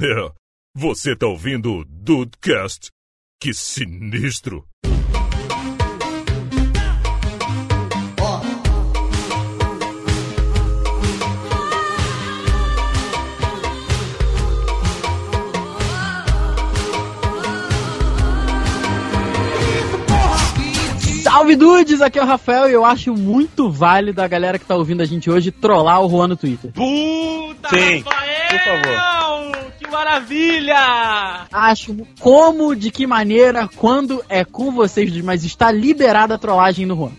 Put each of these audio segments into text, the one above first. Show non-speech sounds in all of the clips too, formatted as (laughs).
É, você tá ouvindo o Dudecast? Que sinistro! Salve dudes, aqui é o Rafael e eu acho muito válido a galera que tá ouvindo a gente hoje trollar o Juan no Twitter. Puta, Sim, Rafael! por favor. Maravilha! Acho como, de que maneira, quando é com vocês, mas está liberada a trollagem no Juan. (laughs)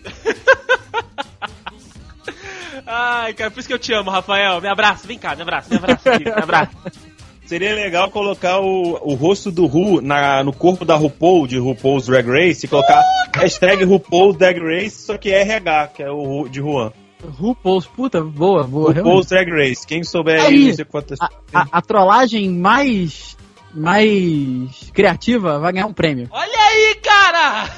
Ai, cara, por isso que eu te amo, Rafael. Me abraça, vem cá, me abraça, me abraça, me abraça. (laughs) Seria legal colocar o, o rosto do Ru na, no corpo da RuPaul, de RuPaul's Drag Race, e colocar hashtag RuPaul's Drag Race, só que é RH, que é o de Juan. RuPaul's, puta, boa, boa. RuPaul's Drag Race. Quem souber Aí, aí, não sei quantas. A, a- a trollagem mais, mais criativa vai ganhar um prêmio. Olha aí, cara!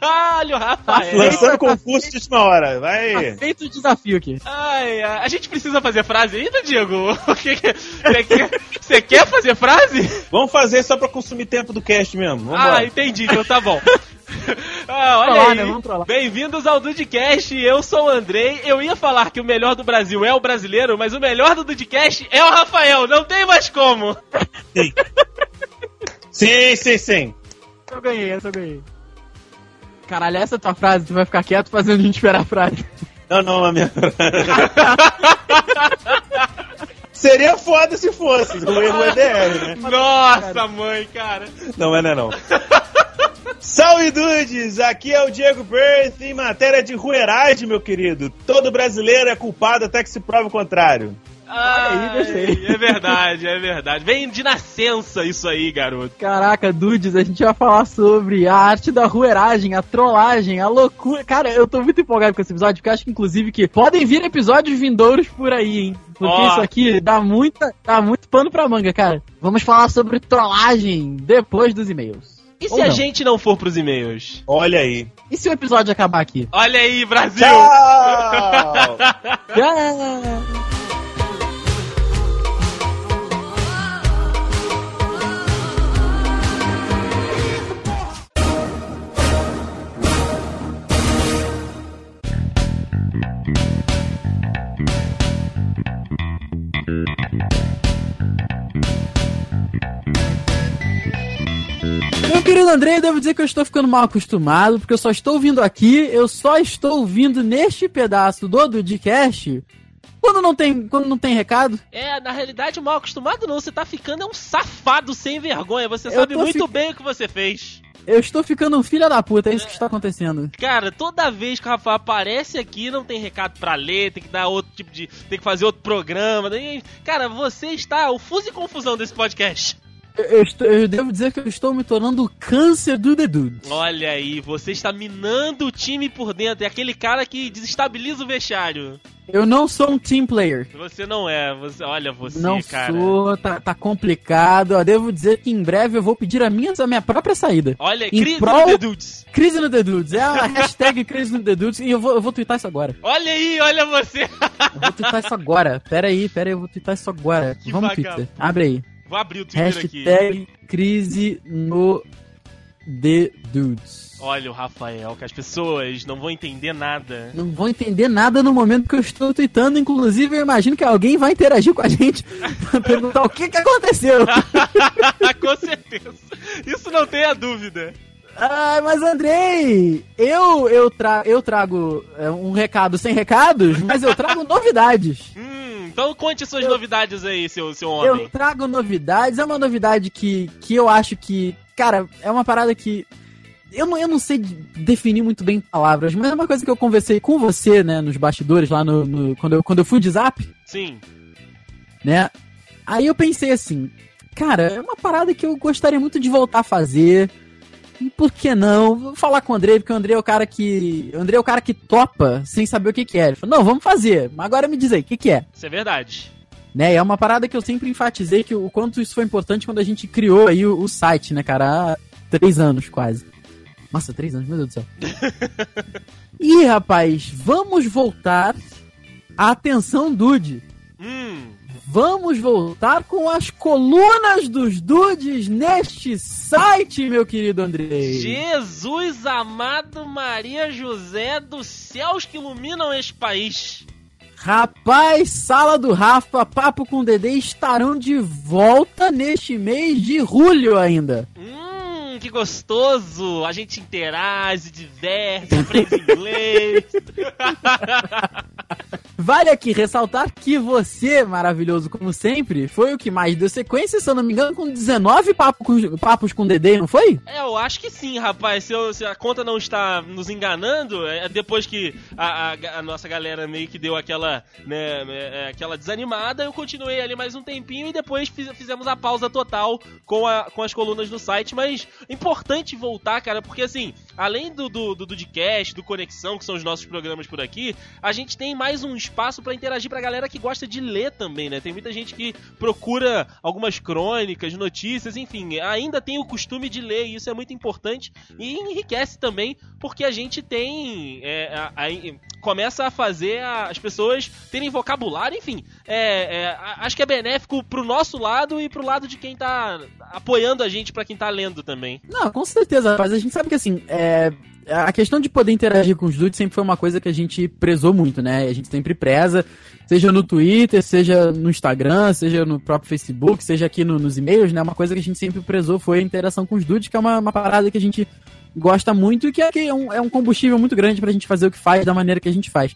Olha o Rafael. Lançando concurso de última hora, vai. Feito o desafio aqui. Ai, ai, a gente precisa fazer frase ainda, Diego? (laughs) O que que- Você quer, você quer fazer frase? Vamos fazer só pra consumir tempo do cast mesmo. Vamos Ah, entendi, então tá bom. (laughs) Ah, olha aí. né? Vamos trollar. Bem-vindos ao Dudcast, eu sou o Andrei. Eu ia falar que o melhor do Brasil é o brasileiro, mas o melhor do Dudcast é o Rafael, não tem mais como. Sim, sim, sim. Eu ganhei, essa eu ganhei. Caralho, essa é a tua frase, tu vai ficar quieto fazendo a gente esperar a frase. Não, não, a minha. Seria foda se fosse. O erro é DR, né? Nossa, mãe, cara. Não, mas não é não. Salve dudes! Aqui é o Diego Berth em matéria de rueragem, meu querido. Todo brasileiro é culpado até que se prove o contrário. Gostei. É verdade, é verdade. Vem de nascença isso aí, garoto. Caraca, dudes, a gente vai falar sobre a arte da rueragem, a trollagem, a loucura. Cara, eu tô muito empolgado com esse episódio, porque eu acho que, inclusive, que podem vir episódios vindouros por aí, hein? Porque Ó. isso aqui dá, muita, dá muito pano pra manga, cara. Vamos falar sobre trollagem depois dos e-mails. E Ou se a não. gente não for pros e-mails? Olha aí. E se o episódio acabar aqui? Olha aí, Brasil! Tchau! (laughs) Ah! Querido André, eu devo dizer que eu estou ficando mal acostumado, porque eu só estou vindo aqui, eu só estou vindo neste pedaço do Dudcast quando não tem, quando não tem recado. É, na realidade, mal acostumado não. Você tá ficando é um safado sem vergonha. Você Eu sabe muito fi- bem o que você fez. Eu estou ficando um filho da puta, é isso que está acontecendo. Cara, toda vez que o Rafael aparece aqui, não tem recado pra ler, tem que dar outro tipo de. tem que fazer outro programa. Cara, você está o fuso e confusão desse podcast. Eu, eu estou- eu devo dizer que eu estou me tornando o câncer do The Dude. Olha aí, você está minando o time por dentro. É aquele cara que desestabiliza o vestiário. Eu não sou um team player. Você não é. Você, olha você, não cara. sou, tá, tá complicado. Eu devo dizer que em breve eu vou pedir a minha, a minha própria saída. Olha, Em crise prol- do The Dudes. Crise no The Dudes. É a hashtag crise no The Dudes. E eu vou, eu vou twittar isso agora. Olha aí, olha você. Eu vou twittar isso agora. Pera aí, pera aí, eu vou twittar isso agora. (laughs) Que Vamos, vagabundo. Twitter. Abre aí. Vou abrir o Twitter aqui. Hashtag crise no The Dudes. Olha o Rafael, que as pessoas não vão entender nada. Não vão entender nada no momento que eu estou tweetando. Inclusive, eu imagino que alguém vai interagir com a gente (laughs) pra perguntar o que, que aconteceu. (laughs) Com certeza. Isso não tenha dúvida. Ah, mas Andrei, eu eu, tra eu trago é, um recado sem recados, mas eu trago novidades. Hum, então conte suas novidades aí, seu, seu homem. Eu trago novidades, é uma novidade que, que eu acho que, cara, é uma parada que eu não, eu não sei de- definir muito bem palavras, mas é uma coisa que eu conversei com você, né, nos bastidores lá no, no- quando, eu, quando eu fui de zap, Sim. né? Aí eu pensei assim, cara, é uma parada que eu gostaria muito de voltar a fazer. E por que não? Vou falar com o André, porque o André é o cara que. O André é o cara que topa sem saber o que, que é. Ele falou, não, vamos fazer. Mas agora me diz aí, o que, que é? Isso é verdade. Né? E é uma parada que eu sempre enfatizei que o quanto isso foi importante quando a gente criou aí o, o site, né, cara? Há três anos quase. Nossa, três anos, meu Deus do céu. (laughs) e rapaz, vamos voltar à atenção, Dude. Hum, vamos voltar com as colunas dos dudes neste site, meu querido Andrei. Jesus amado Maria José dos céus que iluminam este país. Rapaz, Sala do Rafa, Papo com Dedê estarão de volta neste mês de julho ainda. Hum, que gostoso! A gente interage, diverte, aprende inglês. (laughs) Vale aqui ressaltar que você, maravilhoso como sempre, foi o que mais deu sequência, se eu não me engano, com 19 papo com, papos com Dedê, não foi? É, eu acho que sim, rapaz. Se, eu- se a conta não está nos enganando, é depois que a, a- a nossa galera meio que deu aquela, né, é, aquela desanimada, eu continuei ali mais um tempinho e depois fiz- fizemos a pausa total com, a- com as colunas no site. Mas importante voltar, cara, porque assim, além do, do, do Dudcast, do Conexão, que são os nossos programas por aqui, a gente tem mais um espaço pra interagir pra galera que gosta de ler também, né? Tem muita gente que procura algumas crônicas, notícias, enfim, ainda tem o costume de ler, e isso é muito importante e enriquece também, porque a gente tem. é, a- a- começa a fazer as pessoas terem vocabulário, enfim. é, é, acho que é benéfico pro nosso lado e pro lado de quem tá apoiando a gente, pra quem tá lendo também. Não, com certeza, mas a gente sabe que assim, é, a questão de poder interagir com os dudes sempre foi uma coisa que a gente prezou muito, né? A gente sempre preza, seja no Twitter, seja no Instagram, seja no próprio Facebook, seja aqui no- nos e-mails, né? Uma coisa que a gente sempre prezou foi a interação com os dudes, que é uma, uma parada que a gente gosta muito e que é, que é, um, é um combustível muito grande pra gente fazer o que faz da maneira que a gente faz.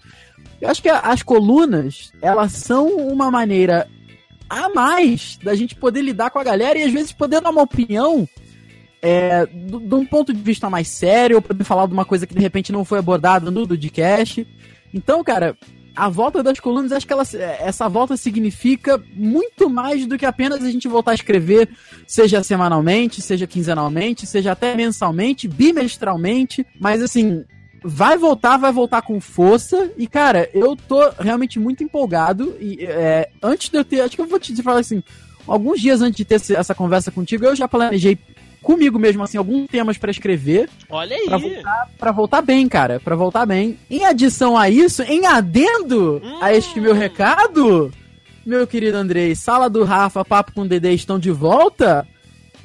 Eu acho que as colunas, elas são uma maneira a mais da gente poder lidar com a galera e às vezes poder dar uma opinião é, de um ponto de vista mais sério, ou poder falar de uma coisa que de repente não foi abordada no Dudcast. Então, cara, a volta das colunas, acho que ela, essa volta significa muito mais do que apenas a gente voltar a escrever, seja semanalmente, seja quinzenalmente, seja até mensalmente, bimestralmente, mas assim. Vai voltar, vai voltar com força. E, cara, eu tô realmente muito empolgado. E é, antes de eu ter. Acho que eu vou te falar assim. Alguns dias antes de ter essa conversa contigo, eu já planejei comigo mesmo, assim, alguns temas pra escrever. Olha aí! Pra voltar, pra voltar bem, cara. Pra voltar bem. Em adição a isso, em adendo Hum. a este meu recado, meu querido Andrei, Sala do Rafa, Papo com o Dedê estão de volta.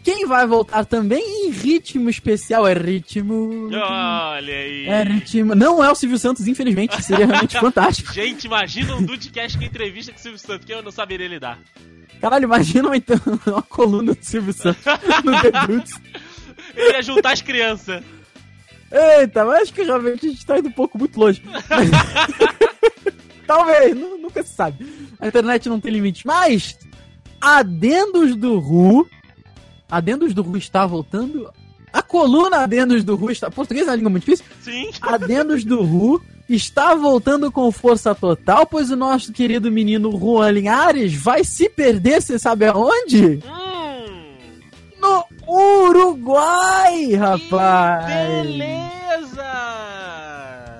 Quem vai voltar também em ritmo especial é ritmo. Olha aí! É ritmo. Não é o Silvio Santos, infelizmente. Seria realmente (laughs) fantástico. Gente, imagina um Dudcast com entrevista com o Silvio Santos, que eu não saberia lidar. Caralho, imagina então (laughs) uma coluna do Silvio Santos (laughs) no The Dudes. Ele ia juntar as crianças. Eita, mas acho que realmente a gente tá indo um pouco muito longe. Talvez, nu- nunca se sabe. A internet não tem limite. Mas, Adendos do Ru. Adendos do Ru está voltando. A coluna Adendos do Ru está. Português é uma língua muito difícil. Sim. Adendos do Ru está voltando com força total, pois o nosso querido menino Juan Linhares vai se perder, você sabe aonde? Hum. No Uruguai, rapaz! Beleza!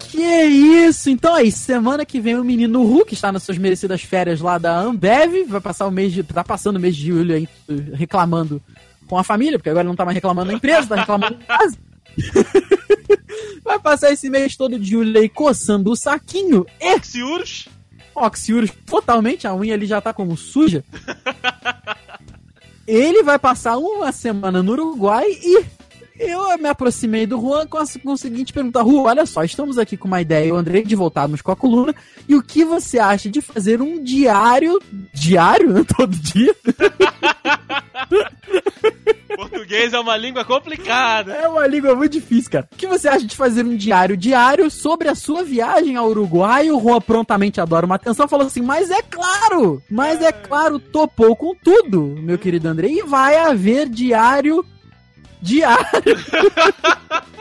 Que isso? Então aí, semana que vem o menino Ru, que está nas suas merecidas férias lá da Ambev, vai passar o mês de. tá passando o mês de julho aí reclamando com a família, porque agora ele não tá mais reclamando na empresa, tá reclamando em casa. (laughs) vai passar esse mês todo de julho aí coçando o saquinho e Oxiurus? Oxiurus totalmente, a unha ali já tá como suja. (laughs) Ele vai passar uma semana no Uruguai e eu me aproximei do Juan com, a, com o seguinte pergunta: Juan, olha só, estamos aqui com uma ideia, eu Andrei, de voltarmos com a coluna. E o que você acha de fazer um diário. Diário? né, (laughs) Todo dia? (laughs) Português é uma língua complicada. É uma língua muito difícil, cara. O que você acha de fazer um diário diário sobre a sua viagem ao Uruguai? O Juan prontamente adora uma atenção, falou assim: Mas é claro! Mas é claro, topou com tudo, meu querido André. E vai haver diário. Diário. (laughs)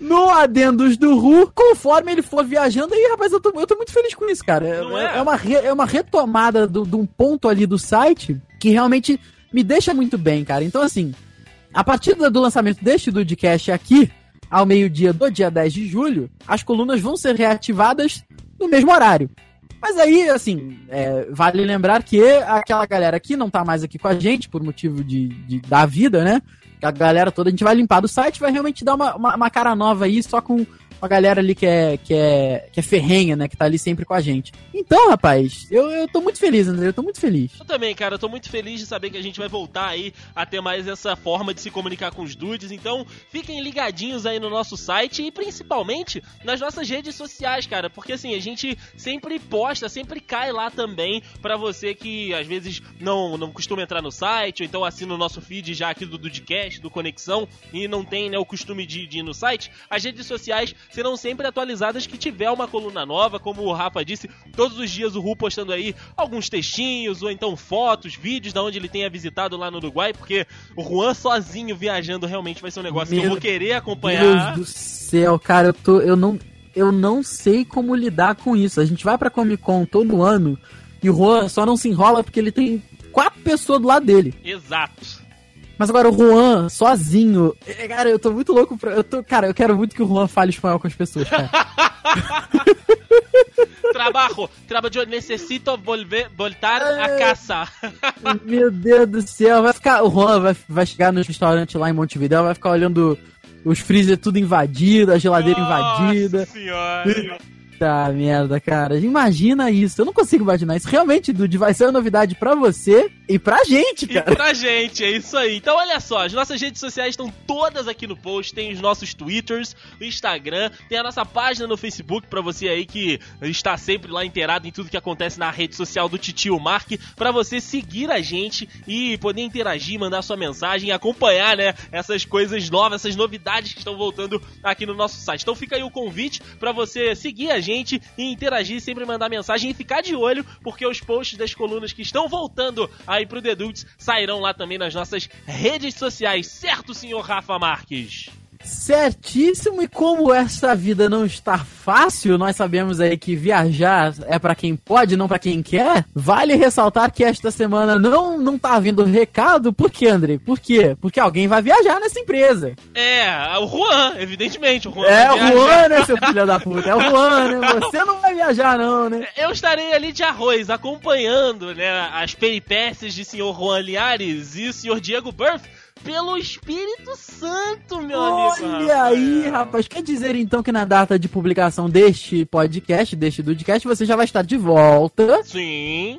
No Adendos do Ru, conforme ele for viajando, aí, rapaz, eu tô, eu tô muito feliz com isso, cara. É, é? é uma, re- é uma retomada do- de um ponto ali do site que realmente me deixa muito bem, cara. Então, assim, a partir do lançamento deste Dudcast aqui, ao meio-dia do dia 10 de julho, as colunas vão ser reativadas no mesmo horário. Mas aí, assim, é, vale lembrar que aquela galera que não tá mais aqui com a gente, por motivo de, de- da vida, né? A galera toda, a gente vai limpar do site, vai realmente dar uma, uma, uma cara nova aí, só com uma galera ali que é, que é, que é ferrenha, né? Que tá ali sempre com a gente. Então, rapaz, eu, eu tô muito feliz, André. Eu tô muito feliz. Eu também, cara. Eu tô muito feliz de saber que a gente vai voltar aí a ter mais essa forma de se comunicar com os dudes. Então, fiquem ligadinhos aí no nosso site e principalmente nas nossas redes sociais, cara. Porque assim, a gente sempre posta, sempre cai lá também para você que às vezes não, não costuma entrar no site, ou então assina o nosso feed já aqui do Dudcast, do Conexão, e não tem né, o costume de, de ir no site. As redes sociais serão sempre atualizadas que tiver uma coluna nova, como o Rafa disse, todos os dias o Ru postando aí alguns textinhos ou então fotos, vídeos da onde ele tenha visitado lá no Uruguai, porque o Juan sozinho viajando realmente vai ser um negócio Meu que eu vou querer acompanhar. Deus do céu, cara, eu tô. Eu não. Eu não sei como lidar com isso. A gente vai pra Comic Con todo ano e o Juan só não se enrola porque ele tem quatro pessoas do lado dele. Exato. Mas agora o Juan, sozinho. é, Cara, eu tô muito louco pra. Eu tô, cara, eu quero muito que o Juan fale espanhol com as pessoas, cara. (laughs) Trabalho, trabalho, necessito volver, voltar a casa. (laughs) Meu Deus do céu, vai ficar. O Juan vai, vai chegar nos restaurantes lá em Montevideo, vai ficar olhando os freezer tudo invadido, a geladeira invadida. Nossa senhora. Tá merda, cara. Imagina isso. Eu não consigo imaginar isso. Realmente, Dude, vai ser uma novidade pra você e pra gente, E cara. pra gente, é isso aí. Então, olha só, as nossas redes sociais estão todas aqui no post. Tem os nossos Twitters, o Instagram, tem a nossa página no Facebook pra você aí que está sempre lá inteirado em tudo que acontece na rede social do Titio Mark, pra você seguir a gente e poder interagir, mandar sua mensagem e acompanhar, né, essas coisas novas, essas novidades que estão voltando aqui no nosso site. Então, fica aí o convite pra você seguir a gente e interagir, sempre mandar mensagem e ficar de olho, porque os posts das colunas que estão voltando aí pro The Dudes sairão lá também nas nossas redes sociais, certo, senhor Rafa Marques? Certíssimo, e como essa vida não está fácil, nós sabemos aí que viajar é pra quem pode, não pra quem quer. Vale ressaltar que esta semana não não tá vindo recado, por quê, André? Por quê? Porque alguém vai viajar nessa empresa. É, o Juan, evidentemente. O Juan É o. Juan, né, seu filho da puta? É o Juan, né? (laughs) Você não vai viajar, não, né? Eu estarei ali de arroz, acompanhando né, as peripécias de senhor Juan Liares e o senhor Diego Burff pelo Espírito Santo, meu amigo. Olha aí, rapaz. Quer dizer então que na data de publicação deste podcast, deste Dudcast, você já vai estar de volta, Sim.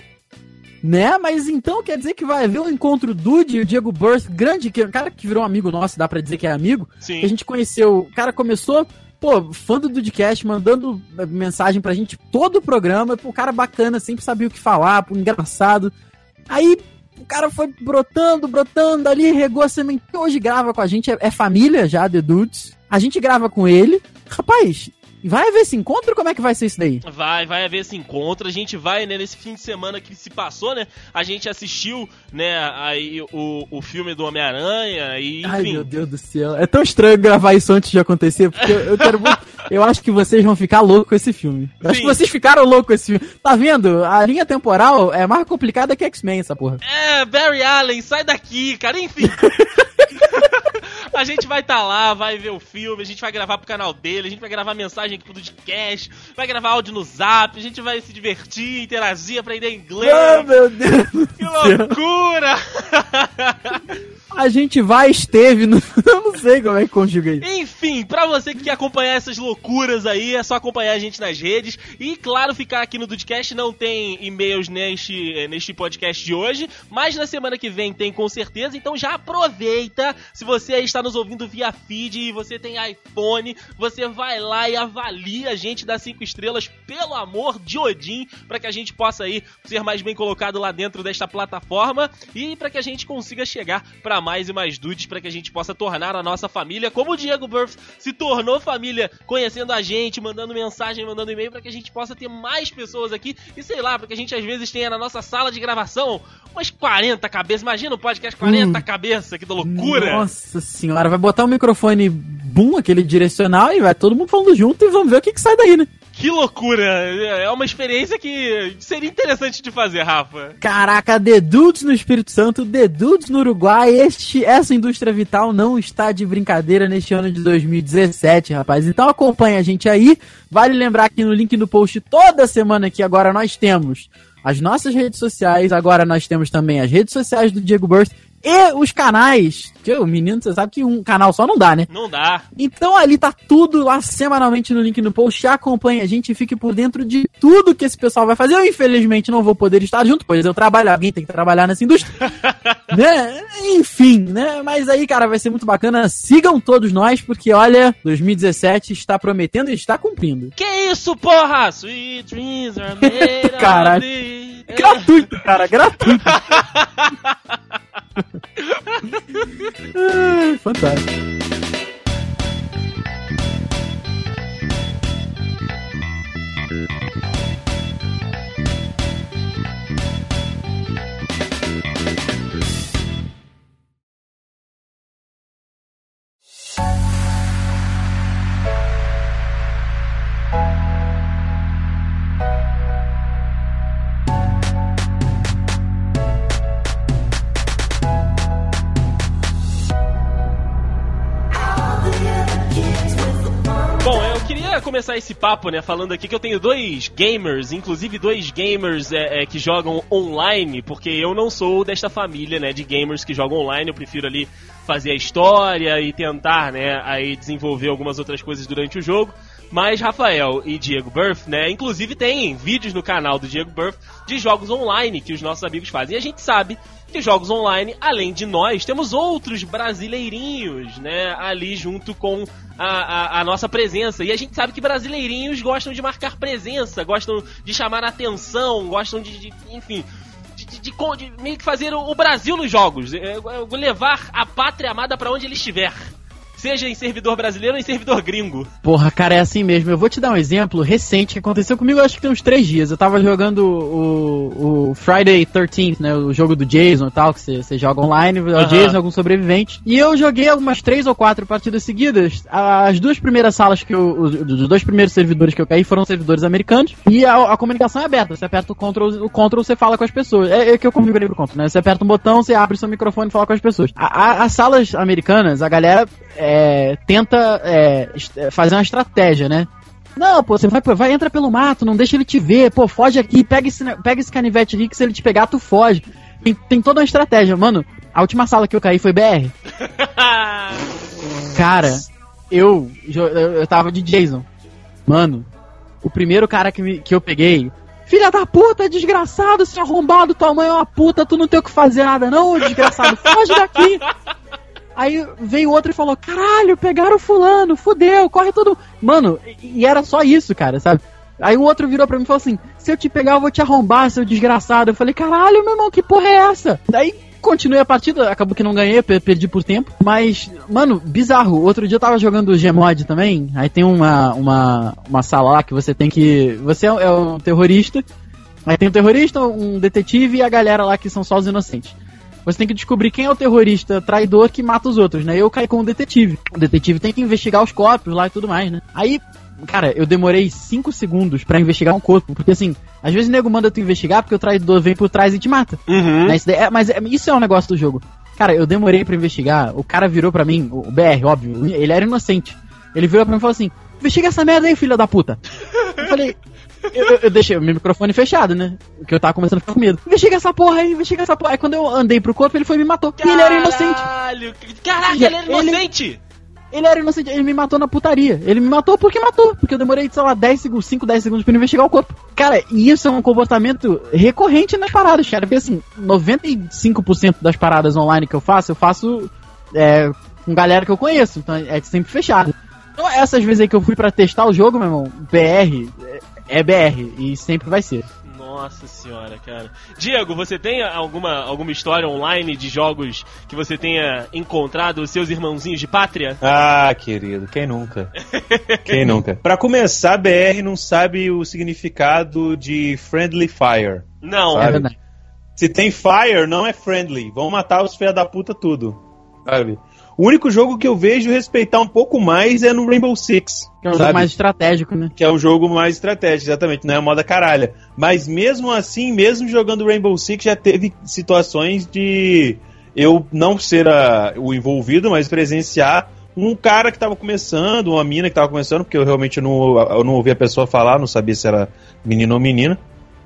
né? Mas então quer dizer que vai haver um encontro Dude e o Diego Burst, grande, que um cara que virou um amigo nosso, dá pra dizer que é amigo. Sim. Que a gente conheceu, o cara começou, pô, fã do Dudcast, mandando eh, mensagem pra gente todo o programa, pô, cara bacana, sempre sabia o que falar, pô, engraçado. Aí o cara foi brotando, brotando ali, regou a semente. Hoje grava com a gente, é, é família já, The Dudes. A gente grava com ele. Rapaz, vai haver esse encontro? Como é que vai ser isso daí? Vai, vai haver esse encontro. A gente vai, né, nesse fim de semana que se passou, né? A gente assistiu, né, aí o, o filme do Homem-Aranha e, Ai, enfim. meu Deus do céu. É tão estranho gravar isso antes de acontecer, porque eu, eu quero muito. Eu acho que vocês vão ficar loucos com esse filme. Eu acho que vocês ficaram loucos com esse filme. Tá vendo? A linha temporal é mais complicada que X-Men, essa porra. É, Barry Allen, sai daqui, cara. Enfim. (laughs) a gente vai estar lá, vai ver o filme, a gente vai gravar pro canal dele, a gente vai gravar mensagem aqui pro podcast, vai gravar áudio no zap, a gente vai se divertir, interagir, aprender inglês. Oh, meu Deus Que loucura! A gente vai, esteve no... (laughs) Eu não sei como é que conjuga isso. Enfim, pra você que quer acompanhar essas loucuras aí, é só acompanhar a gente nas redes. E, claro, ficar aqui no Dudcast não tem e-mails neste, eh, neste podcast de hoje, mas na semana que vem tem com certeza. Então já aproveita. Se você aí está nos ouvindo via feed e você tem iPhone, você vai lá e avalia a gente, dá cinco estrelas, pelo amor de Odin, para que a gente possa aí ser mais bem colocado lá dentro desta plataforma e para que a gente consiga chegar para mais e mais dudes, para que a gente possa tornar a nossa família, como o Diego Burff se tornou família, conhecendo a gente, mandando mensagem, mandando e-mail, para que a gente possa ter mais pessoas aqui e sei lá, para que a gente às vezes tenha na nossa sala de gravação umas 40 cabeças. Imagina um podcast 40 Hum. cabeças, que da loucura! Nossa senhora, vai botar o microfone boom, aquele direcional, e vai todo mundo falando junto e vamos ver o que, que sai daí, né? Que loucura! É uma experiência que seria interessante de fazer, Rafa. Caraca, The Dudes no Espírito Santo, The Dudes no Uruguai, este, essa indústria vital não está de brincadeira neste ano de 2017, rapaz. Então acompanha a gente aí. Vale lembrar que no link no post toda semana aqui agora nós temos as nossas redes sociais, agora nós temos também as redes sociais do Diego Burst e os canais. Que o menino, você sabe que um canal só não dá, né? Não dá. Então ali tá tudo lá semanalmente no link no post. Acompanhe a gente, fique por dentro de tudo que esse pessoal vai fazer. Eu, infelizmente, não vou poder estar junto, pois eu trabalho, alguém tem que trabalhar nessa indústria. (laughs) né? Enfim, né? Mas aí, cara, vai ser muito bacana. Sigam todos nós, porque olha, 2017 está prometendo e está cumprindo. Que isso, porra? Sweet dreams are made (laughs) Caralho. Gratuito, cara, gratuito. Fantástico. Bom, começar esse papo, né, falando aqui que eu tenho dois gamers, inclusive dois gamers é, é, que jogam online, porque eu não sou desta família, né, de gamers que jogam online, eu prefiro ali fazer a história e tentar, né, aí desenvolver algumas outras coisas durante o jogo. Mas Rafael e Diego Burff, né, inclusive tem vídeos no canal do Diego Burff de jogos online que os nossos amigos fazem. E a gente sabe que jogos online, além de nós, temos outros brasileirinhos, né, ali junto com a, a, a nossa presença. E a gente sabe que brasileirinhos gostam de marcar presença, gostam de chamar atenção, gostam de, de enfim, de, de- de de meio que fazer o, Brasil nos jogos, é, é, levar a pátria amada pra onde ele estiver. Seja em servidor brasileiro ou em servidor gringo. Porra, cara, é assim mesmo. Eu vou te dar um exemplo recente que aconteceu comigo, acho que tem uns três dias. Eu tava jogando o, o Friday 13th, né? O jogo do Jason e tal, que você joga online, é o Aham. Jason, algum sobrevivente. E eu joguei algumas três ou quatro partidas seguidas. As duas primeiras salas que eu. Os, os dois primeiros servidores que eu caí foram servidores americanos. E a, a comunicação é aberta. Você aperta o Ctrl, o Ctrl você fala com as pessoas. É, é que eu configurei pro Ctrl, né? Você aperta um botão, você abre seu microfone e fala com as pessoas. A- a- as salas americanas, a galera é, é, est- é, fazer uma estratégia, né? Não, pô, você vai, vai, entra pelo mato, não deixa ele te ver, pô, foge aqui, pega esse, ne- pega esse canivete aqui que se ele te pegar, tu foge. Tem, tem toda uma estratégia, mano. A última sala que eu caí foi BR. (laughs) Cara, eu, eu, eu tava de Jason. Mano, o primeiro cara que, me- que eu peguei. Filha da puta, desgraçado, seu arrombado, tua mãe é uma puta, tu não tem o que fazer nada, não, desgraçado, foge daqui. (laughs) Aí veio outro e falou: caralho, pegaram o fulano, fudeu, corre todo. Mano, e era só isso, cara, sabe? Aí o outro virou pra mim e falou assim: se eu te pegar, eu vou te arrombar, seu desgraçado. Eu falei: caralho, meu irmão, que porra é essa? Daí continuei a partida, acabou que não ganhei, per- perdi por tempo. Mas, mano, bizarro. Outro dia eu tava jogando Gmod também. Aí tem uma, uma, uma sala lá que você tem que. Você é, é um terrorista. Aí tem um terrorista, um detetive e a galera lá que são só os inocentes. Você tem que descobrir quem é o terrorista traidor que mata os outros, né? Eu caí com o detetive. O detetive tem que investigar os corpos lá e tudo mais, né? Aí, cara, eu demorei 5 segundos pra investigar um corpo. Porque assim, às vezes o nego manda tu investigar porque o traidor vem por trás e te mata. Uhum. Né? Isso é- mas é- isso é um negócio do jogo. Cara, eu demorei pra investigar. O cara virou pra mim, o BR, óbvio, ele era inocente. Ele virou pra mim e falou assim: investiga essa merda aí, filha da puta. Eu falei. Eu, eu- deixei o meu microfone fechado, né? Porque eu tava começando a ficar com medo. Investiga essa porra aí, investiga essa porra. Aí quando eu andei pro corpo, ele foi e me matou. E ele era inocente. Caralho! Ele- ele era inocente! Ele era inocente, ele me matou na putaria. Ele me matou porque matou. Porque eu demorei, sei lá, 10 segundos, 5, 10 segundos pra investigar o corpo. Cara, e isso é um comportamento recorrente nas paradas, cara. Porque assim, 95% das paradas online que eu faço, eu faço é, com galera que eu conheço. Então é sempre fechado. Então essas vezes aí que eu fui pra testar o jogo, meu irmão, BR é, é BR. E sempre vai ser. Nossa senhora, cara. Diego, você tem alguma, alguma história online de jogos que você tenha encontrado os seus irmãozinhos de pátria? (laughs) Ah, querido, quem nunca? Quem nunca? Pra começar, BR não sabe o significado de friendly fire. Não. É Sabe? verdade. Se tem fire, não é friendly. Vão matar os filha da puta tudo. Sabe? O único jogo que eu vejo respeitar um pouco mais é no Rainbow Six. Que é um sabe? jogo mais estratégico, né? Que é o jogo mais estratégico, exatamente, não é moda caralha. Mas mesmo assim, mesmo jogando Rainbow Six, já teve situações de eu não ser a- o envolvido, mas presenciar um cara que tava começando, uma mina que tava começando, porque eu realmente não, eu não ouvi a pessoa falar, não sabia se era menino ou menina.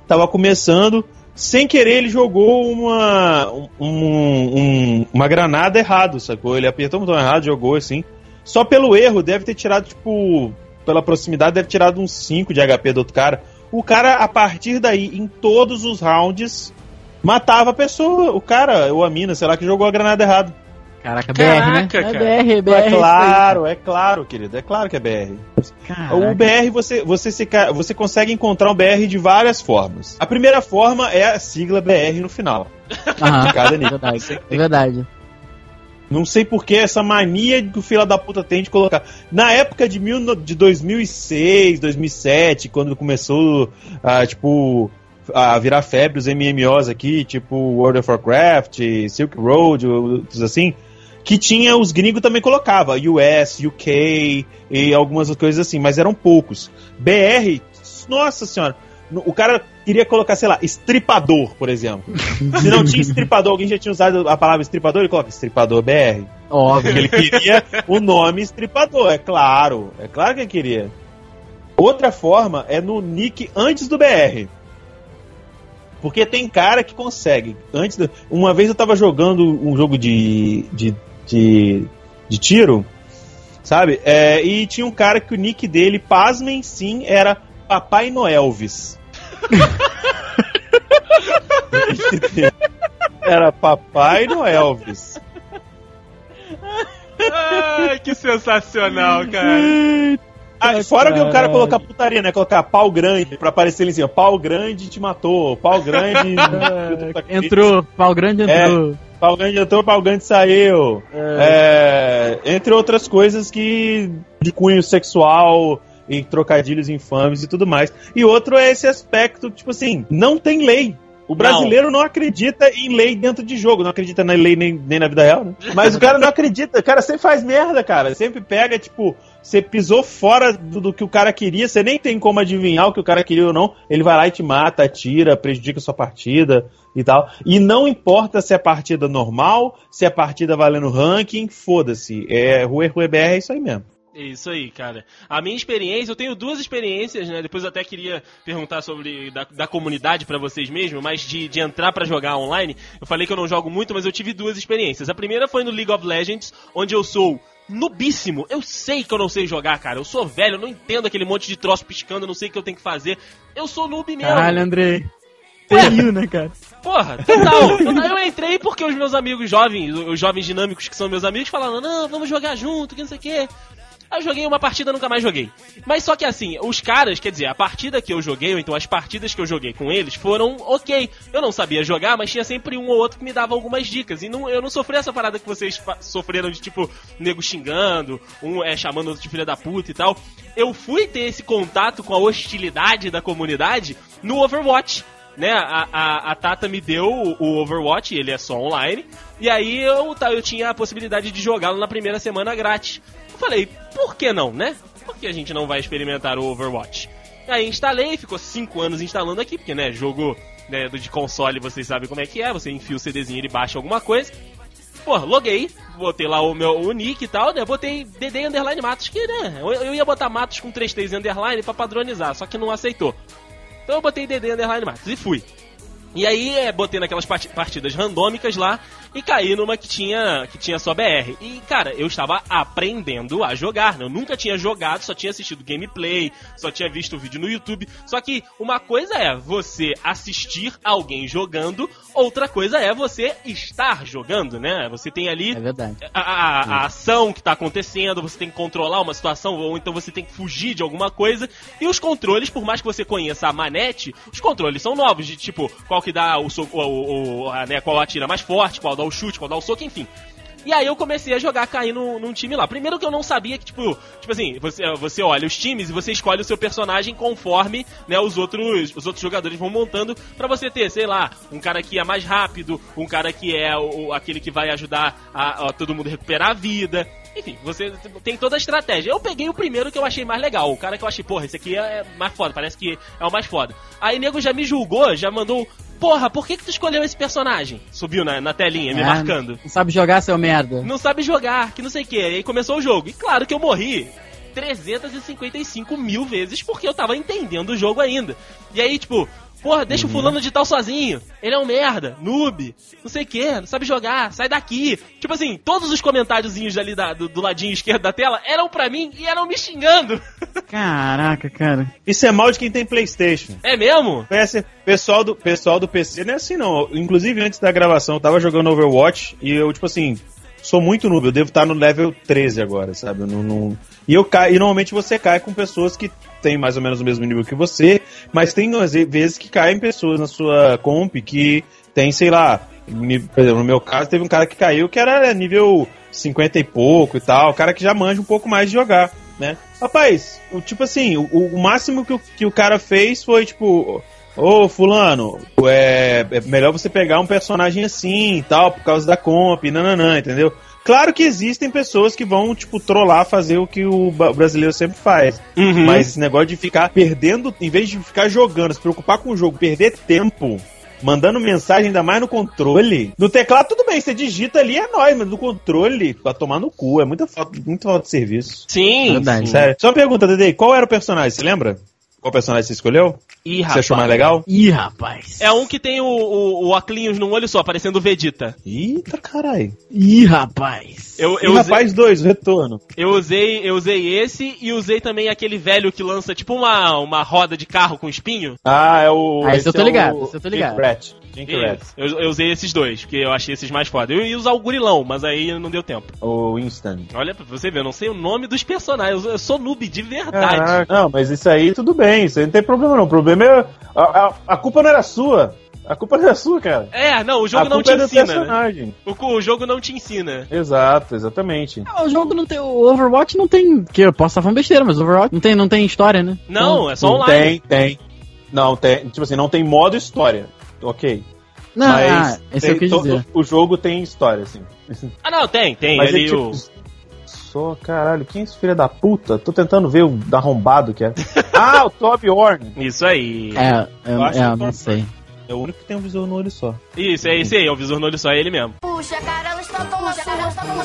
Tava começando, sem querer ele jogou uma, um, um, uma granada errado, sacou? Ele apertou o botão errado, jogou assim. Só pelo erro, deve ter tirado, tipo, pela proximidade, deve ter tirado uns 5 de HP do outro cara. O cara, a partir daí, em todos os rounds, matava a pessoa. O cara, ou a mina, sei lá, que jogou a granada errado. Caraca, BR, né? Caraca, É cara. BR, BR. É claro, é claro, querido. É claro que é BR. Caraca. O BR você, você, se você consegue encontrar um BR de várias formas. A primeira forma é a sigla BR no final. Aham, de (laughs) cada é nível. verdade. É verdade. Não sei por que essa mania que o fila da puta tem de colocar. Na época de, mil, de 2006, 2007, quando começou a, tipo, a virar febre os MMOs aqui, tipo World of Warcraft, Silk Road, outros assim, que tinha os gringos também colocava, US, UK e algumas coisas assim, mas eram poucos. BR, nossa senhora, o cara queria colocar, sei lá, estripador, por exemplo. (laughs) Se não tinha estripador, alguém já tinha usado a palavra estripador, ele coloca estripador BR. Óbvio. Porque ele queria o nome estripador, é claro. É claro que ele queria. Outra forma é no nick antes do BR. Porque tem cara que consegue. Antes Uma vez eu tava jogando um jogo de, de, de, de tiro, sabe? É, e tinha um cara que o nick dele, pasmem sim, era Papai Noelvis. (laughs) era Papai Noelvis. Ai, que sensacional, cara. Ah, fora que o cara colocar putaria, né? Colocar pau grande pra aparecer ali em cima. Pau grande te matou. Pau grande. (laughs) Entrou, pau grande entrou. Pau grande entrou, pau grande saiu. É, entre outras coisas que. de cunho sexual e trocadilhos infames e tudo mais. E outro é esse aspecto, tipo assim, não tem lei. O brasileiro não, acredita em lei dentro de jogo, não acredita na lei nem, nem na vida real, né? Mas o cara não acredita, o cara sempre faz merda, cara. Sempre pega, tipo, você pisou fora do, do que o cara queria, você nem tem como adivinhar o que o cara queria ou não. Ele vai lá e te mata, atira, prejudica a sua partida e tal. E não importa se é partida normal, se é partida valendo ranking, foda-se. É Rue Rue BR é isso aí mesmo. É Isso aí, cara. A minha experiência, eu tenho duas experiências, né? Depois eu até queria perguntar sobre da, da comunidade pra vocês mesmo, mas de, de entrar pra jogar online. Eu falei que eu não jogo muito, mas eu tive duas experiências. A primeira foi no League of Legends, onde eu sou nubíssimo. Eu sei que eu não sei jogar, cara. Eu sou velho, eu não entendo aquele monte de troço piscando, eu não sei o que eu tenho que fazer. Eu sou noob mesmo. Caralho, Andrei. Feriu, né, cara? Porra, total, total. Eu entrei porque os meus amigos jovens, os jovens dinâmicos que são meus amigos, falaram, não, vamos jogar junto, que não sei o quê. Eu joguei uma partida, nunca mais joguei. Mas só que assim, os caras, quer dizer, a partida que eu joguei, ou então as partidas que eu joguei com eles, foram ok. Eu não sabia jogar, mas tinha sempre um ou outro que me dava algumas dicas. E não, eu não sofri essa parada que vocês sofreram de tipo, nego xingando, um é chamando outro de filha da puta e tal. Eu fui ter esse contato com a hostilidade da comunidade no Overwatch né, a, a, a Tata me deu o Overwatch, ele é só online, e aí eu, tá, eu tinha a possibilidade de jogá-lo na primeira semana grátis. Eu falei, por que não, né? Por que a gente não vai experimentar o Overwatch? Aí instalei, ficou 5 anos instalando aqui, porque, né, jogo né, de console vocês sabem como é que é, você enfia o CDzinho e baixa alguma coisa. Pô, loguei, botei lá o meu o nick e tal, né? Botei DD Underline Matos, que, né? Eu, eu ia botar Matos com 3 3 Underline pra padronizar, só que não aceitou. Então eu botei DD Underline Matos e fui. E aí, é, botei naquelas parti- partidas randômicas lá e caí numa que tinha, que tinha só BR. E, cara, eu estava aprendendo a jogar, né? Eu nunca tinha jogado, só tinha assistido gameplay, só tinha visto o vídeo no YouTube. Só que uma coisa é você assistir alguém jogando, outra coisa é você estar jogando, né? Você tem ali É a, a- a ação que tá acontecendo, você tem que controlar uma situação, ou então você tem que fugir de alguma coisa. E os controles, por mais que você conheça a manete, os controles são novos, de tipo, qual que dá o o, o- a, né, qual atira mais forte, qual dá o chute, qual dá o soco, enfim. E aí eu comecei a jogar, cair num, num time lá. Primeiro que eu não sabia que, tipo, tipo assim, você, você olha os times e você escolhe o seu personagem conforme, né, os outros, os outros jogadores vão montando pra você ter, sei lá, um cara que é mais rápido, um cara que é o, aquele que vai ajudar a, a todo mundo recuperar a vida. Enfim, você tem toda a estratégia. Eu peguei o primeiro que eu achei mais legal. O cara que eu achei, porra, esse aqui é mais foda, parece que é o mais foda. Aí o nego já me julgou, já mandou, porra, por que, que tu escolheu esse personagem? Subiu na, na telinha, me É, marcando Não sabe jogar, seu merda. não sabe jogar, que não sei o que. Aí começou o jogo. E claro que eu morri 355 mil vezes porque eu tava entendendo o jogo ainda. E aí, tipo, Porra, deixa o fulano de tal sozinho. Ele é um merda, noob, não sei o que, não sabe jogar, sai daqui. Tipo assim, todos os comentáriozinhos ali da- do, do ladinho esquerdo da tela eram pra mim e eram me xingando. (laughs) Caraca, cara. Isso é mal de quem tem Playstation. É mesmo? Conhece, pessoal do, pessoal do PC não é assim não. Inclusive, antes da gravação, eu tava jogando Overwatch e eu, tipo assim, sou muito noob. Eu devo estar no level 13 agora, sabe? Eu não, não- E eu caio, e normalmente você cai com pessoas que têm mais ou menos o mesmo nível que você, mas tem vezes que caem pessoas na sua comp que tem, sei lá, por exemplo, no meu caso, teve um cara que caiu que era nível 50 e pouco e tal, cara que já manja um pouco mais de jogar, né? Rapaz, o, tipo assim, o, o máximo que o, que o cara fez foi, tipo, Ô, fulano, é, é melhor você pegar um personagem assim e tal, por causa da comp, nananã, entendeu? Claro que existem pessoas que vão, tipo, trollar, fazer o que o brasileiro sempre faz. Uhum. Mas esse negócio de ficar perdendo, em vez de ficar jogando, se preocupar com o jogo, perder tempo, mandando mensagem ainda mais no controle. No teclado, tudo bem, você digita ali, é nóis, mas no controle, pra tomar no cu, é muita falta, muita falta de serviço. Sim. Verdade. sim. Sério. Só uma pergunta, Dede, qual era o personagem, você lembra? Qual personagem você escolheu? Ih, Você rapaz. achou mais legal? Ih, rapaz. É um que tem o, o, o óculos num olho só, parecendo o Vegeta. Eita, caralho. Ih, rapaz. Eu, E eu, usei, Rapaz 2, o retorno. eu, usei, eu usei esse e usei também aquele velho que lança tipo uma, uma roda de carro com espinho. Ah, é o. Ah, esse eu tô é ligado, o esse eu tô ligado. Isso. Eu, eu usei esses dois, porque eu achei esses mais foda. Eu ia usar o gurilão, mas aí não deu tempo. O Winston. Olha pra você ver, eu não sei o nome dos personagens. Eu, sou noob de verdade. Caraca. Não, mas isso aí tudo bem, isso aí não tem problema não. O problema é. A, a, a culpa não era sua. A culpa não era sua, cara. É, não, o a jogo culpa não te é do ensina. Né? O, o jogo não te ensina. Exato, exatamente. Ah, O jogo não tem. O Overwatch não tem. Que eu posso estar falando besteira, mas o Overwatch não tem, não tem história, né? Não, é só online. Tem, tem. Não, tem. Tipo assim, não tem modo história. Ok. Não, mas ah, esse tem eu todo- dizer. o jogo tem história, assim. Ah, não, tem, tem. Mas ali é tipo. o. Só, caralho, quem é esse filho da puta? Tô tentando ver o arrombado que é. (laughs) ah, o Toby Orn. Isso aí. É, eu, Eu acho é, que eu não sei. É o único que tem um visor no olho só. Isso, é esse aí, é o visor no olho só, é ele mesmo. Puxa, cara, ela está tão puxa, cara, ela está essa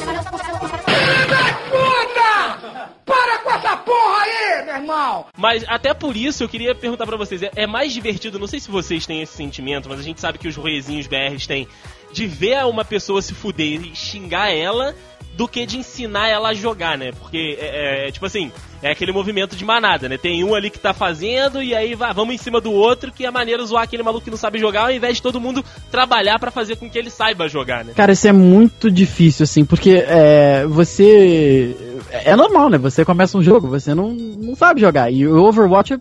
porra aí, meu irmão! Mas até por isso eu queria perguntar pra vocês, é, é mais divertido, não sei se vocês têm esse sentimento, mas a gente sabe que os roezinhos BRs têm, de ver uma pessoa se fuder e xingar ela, do que de ensinar ela a jogar, né? Porque, é, é, tipo assim, é aquele movimento de manada, né? Tem um ali que tá fazendo e aí vai, vamos em cima do outro, que é maneiro zoar aquele maluco que não sabe jogar, ao invés de todo mundo trabalhar pra fazer com que ele saiba jogar, né? Cara, isso é muito difícil, assim, porque é, você. É normal, né? Você começa um jogo, você não, não sabe jogar. E o Overwatch,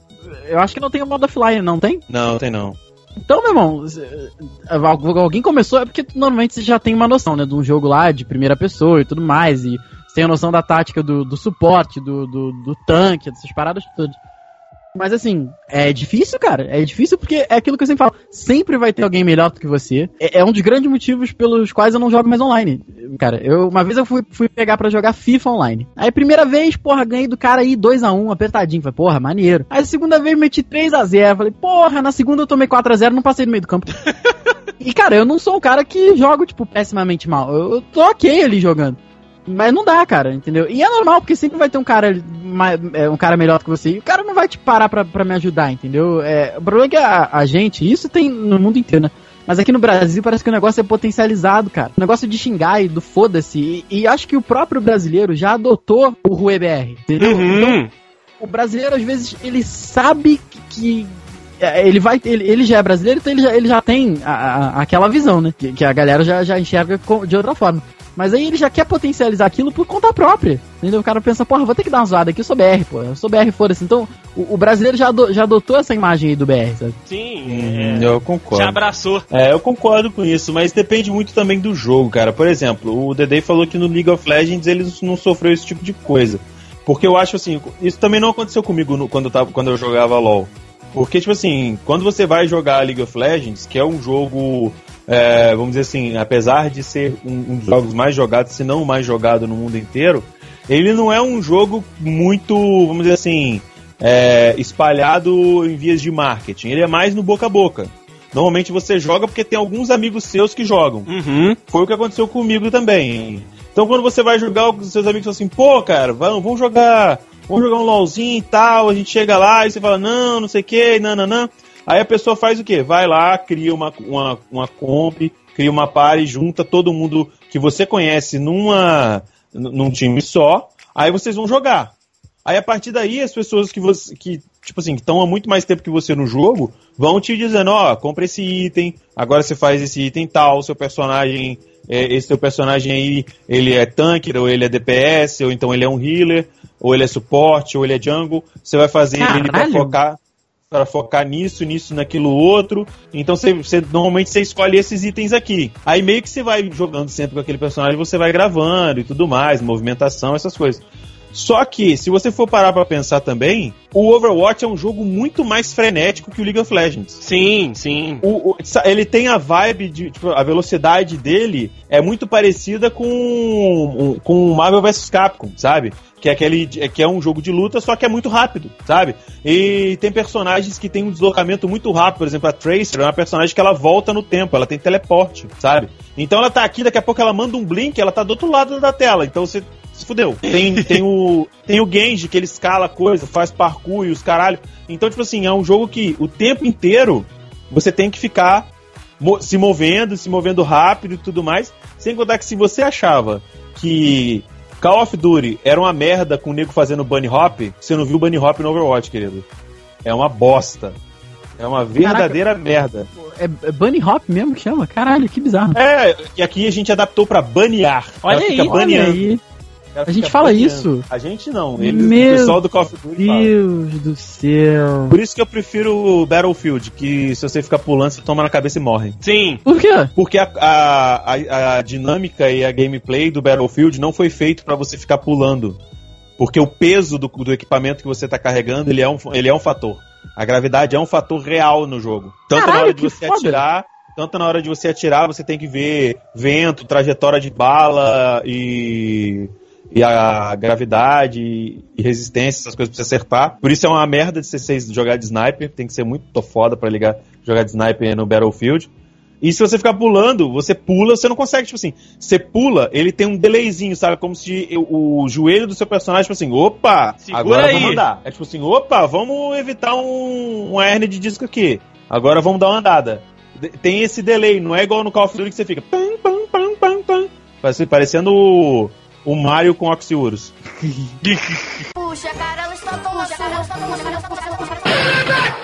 eu acho que não tem o modo offline, não tem? Não, tem não. Então, meu irmão, algu- alguém começou, é porque normalmente você já tem uma noção, né? De um jogo lá de primeira pessoa e tudo mais. E você tem a noção da tática do, do suporte, do, do, do tanque, dessas paradas todas. Mas assim, é difícil, cara. É difícil porque é aquilo que eu sempre falo. Sempre vai ter alguém melhor do que você. É, é um dos grandes motivos pelos quais eu não jogo mais online. Cara, eu uma vez eu fui, fui pegar pra jogar FIFA online. Aí primeira vez, porra, ganhei do cara aí 2x1, apertadinho. Falei, porra, maneiro. Aí segunda vez meti 3x0. Falei, porra, na segunda eu tomei 4x0, não passei no meio do campo. (laughs) E, cara, eu não sou um cara que jogo, tipo, pessimamente mal. Eu, eu tô ok ali jogando. Mas não dá, cara, entendeu? E é normal, porque sempre vai ter um cara, é, um cara melhor do que você. E o cara não vai te parar pra, pra me ajudar, entendeu? É, o problema é que a, a gente, isso tem no mundo inteiro, né? Mas aqui no Brasil parece que o negócio é potencializado, cara. O negócio de xingar e do foda-se. E, e acho que o próprio brasileiro já adotou o RueBR, entendeu? Então, Uhum. o brasileiro, às vezes, ele sabe que. é, ele vai. Ele, ele já é brasileiro, então ele já, ele já tem a- a- aquela visão, né? Que, que a galera já, já enxerga de outra forma. Mas aí ele já quer potencializar aquilo por conta própria. Entendeu? O cara pensa, porra, vou ter que dar uma zoada aqui, eu sou BR, pô. Eu sou BR, foda-se. Então, o, o brasileiro já, ado- já adotou essa imagem aí do BR, sabe? Sim, Hum, é, eu concordo. já abraçou. É, eu concordo com isso, mas depende muito também do jogo, cara. Por exemplo, o Dede falou que no League of Legends ele não sofreu esse tipo de coisa. Porque eu acho assim, isso também não aconteceu comigo no- quando, eu tava, quando eu jogava LoL. Porque, tipo assim, quando você vai jogar League of Legends, que é um jogo, é, vamos dizer assim, apesar de ser um, um dos jogos mais jogados, se não o mais jogado no mundo inteiro, ele não é um jogo muito, vamos dizer assim, é, espalhado em vias de marketing. Ele é mais no boca a boca. Normalmente você joga porque tem alguns amigos seus que jogam. Uhum. Foi o que aconteceu comigo também. Então quando você vai jogar, os seus amigos falam assim, pô, cara, vamos, vamos jogar. Vamos jogar um LOLzinho e tal, a gente chega lá e você fala, não, não sei o que, não, não, não. Aí a pessoa faz o quê? Vai lá, cria uma, uma, uma comp, cria uma party, junta todo mundo que você conhece numa, num time só, aí vocês vão jogar. Aí a partir daí as pessoas que você que tipo assim, que estão há muito mais tempo que você no jogo, vão te dizendo, ó, compra esse item, agora você faz esse item tal, seu personagem, é, esse seu personagem aí, ele é tanque, ou ele é DPS, ou então ele é um healer, ou ele é suporte, ou ele é jungle, você vai fazer ele pra Caralho. focar para focar nisso, nisso, naquilo outro. Então você, você- normalmente você escolhe esses itens aqui. Aí meio que você vai jogando sempre com aquele personagem, você vai gravando e tudo mais, movimentação, essas coisas. Só que, se você for parar pra pensar também, o Overwatch é um jogo muito mais frenético que o League of Legends. Sim, sim. O- o- ele tem a vibe de. Tipo, a velocidade dele é muito parecida com, com o Marvel vs Capcom, sabe? Que é, aquele, que é um jogo de luta, só que é muito rápido, sabe? E tem personagens que tem um deslocamento muito rápido. Por exemplo, a Tracer é uma personagem que ela volta no tempo, ela tem teleporte, sabe? Então ela tá aqui, daqui a pouco ela manda um blink, ela tá do outro lado da tela. Então você fudeu. Tem, tem, o, tem o Genji, que ele escala coisa, faz parkour e os caralho. Então, tipo assim, é um jogo que o tempo inteiro você tem que ficar mo- se movendo, se movendo rápido e tudo mais. Sem contar que se você achava que Call of Duty era uma merda com o nego fazendo bunny hop, você não viu bunny hop no Overwatch, querido. É uma bosta. É uma verdadeira merda. É, é Bunny Hop mesmo que chama? Caralho, que bizarro. É, e aqui a gente adaptou pra banear. Olha Ela aí, Olha aí. Ela A gente fala isso? A gente não. Eles, Meu o pessoal do Call of Duty fala. Deus do céu. Por isso que eu prefiro o Battlefield, que se você ficar pulando, você toma na cabeça e morre. Sim. Por quê? Porque a, a, a- a dinâmica e a gameplay do Battlefield não foi feito pra você ficar pulando. Porque o peso do, do equipamento que você tá carregando, ele é, um, ele é um fator. A gravidade é um fator real no jogo. Tanto na Caralho, hora de você foda. atirar, tanto na hora de você atirar, você tem que ver vento, trajetória de bala e e a gravidade e resistência, essas coisas pra você acertar. Por isso é uma merda de você jogar de sniper, tem que ser muito foda pra ligar jogar de sniper no Battlefield. E se você ficar pulando, você pula, você não consegue, tipo assim, você pula, ele tem um delayzinho, sabe? Como se o, o joelho do seu personagem, tipo assim, opa, Segura agora aí. vamos andar. É tipo assim, opa, vamos evitar um, uma hernia de disco aqui. Agora vamos dar uma andada. De- Tem esse delay, não é igual no Call of Duty que você fica pam, pam, pam, pam, pam. Parece- Parecendo o, Mario com Oxyurus. Puxa, cara, ela está tomando puxa, cara, ela está tomando puxa, puxa.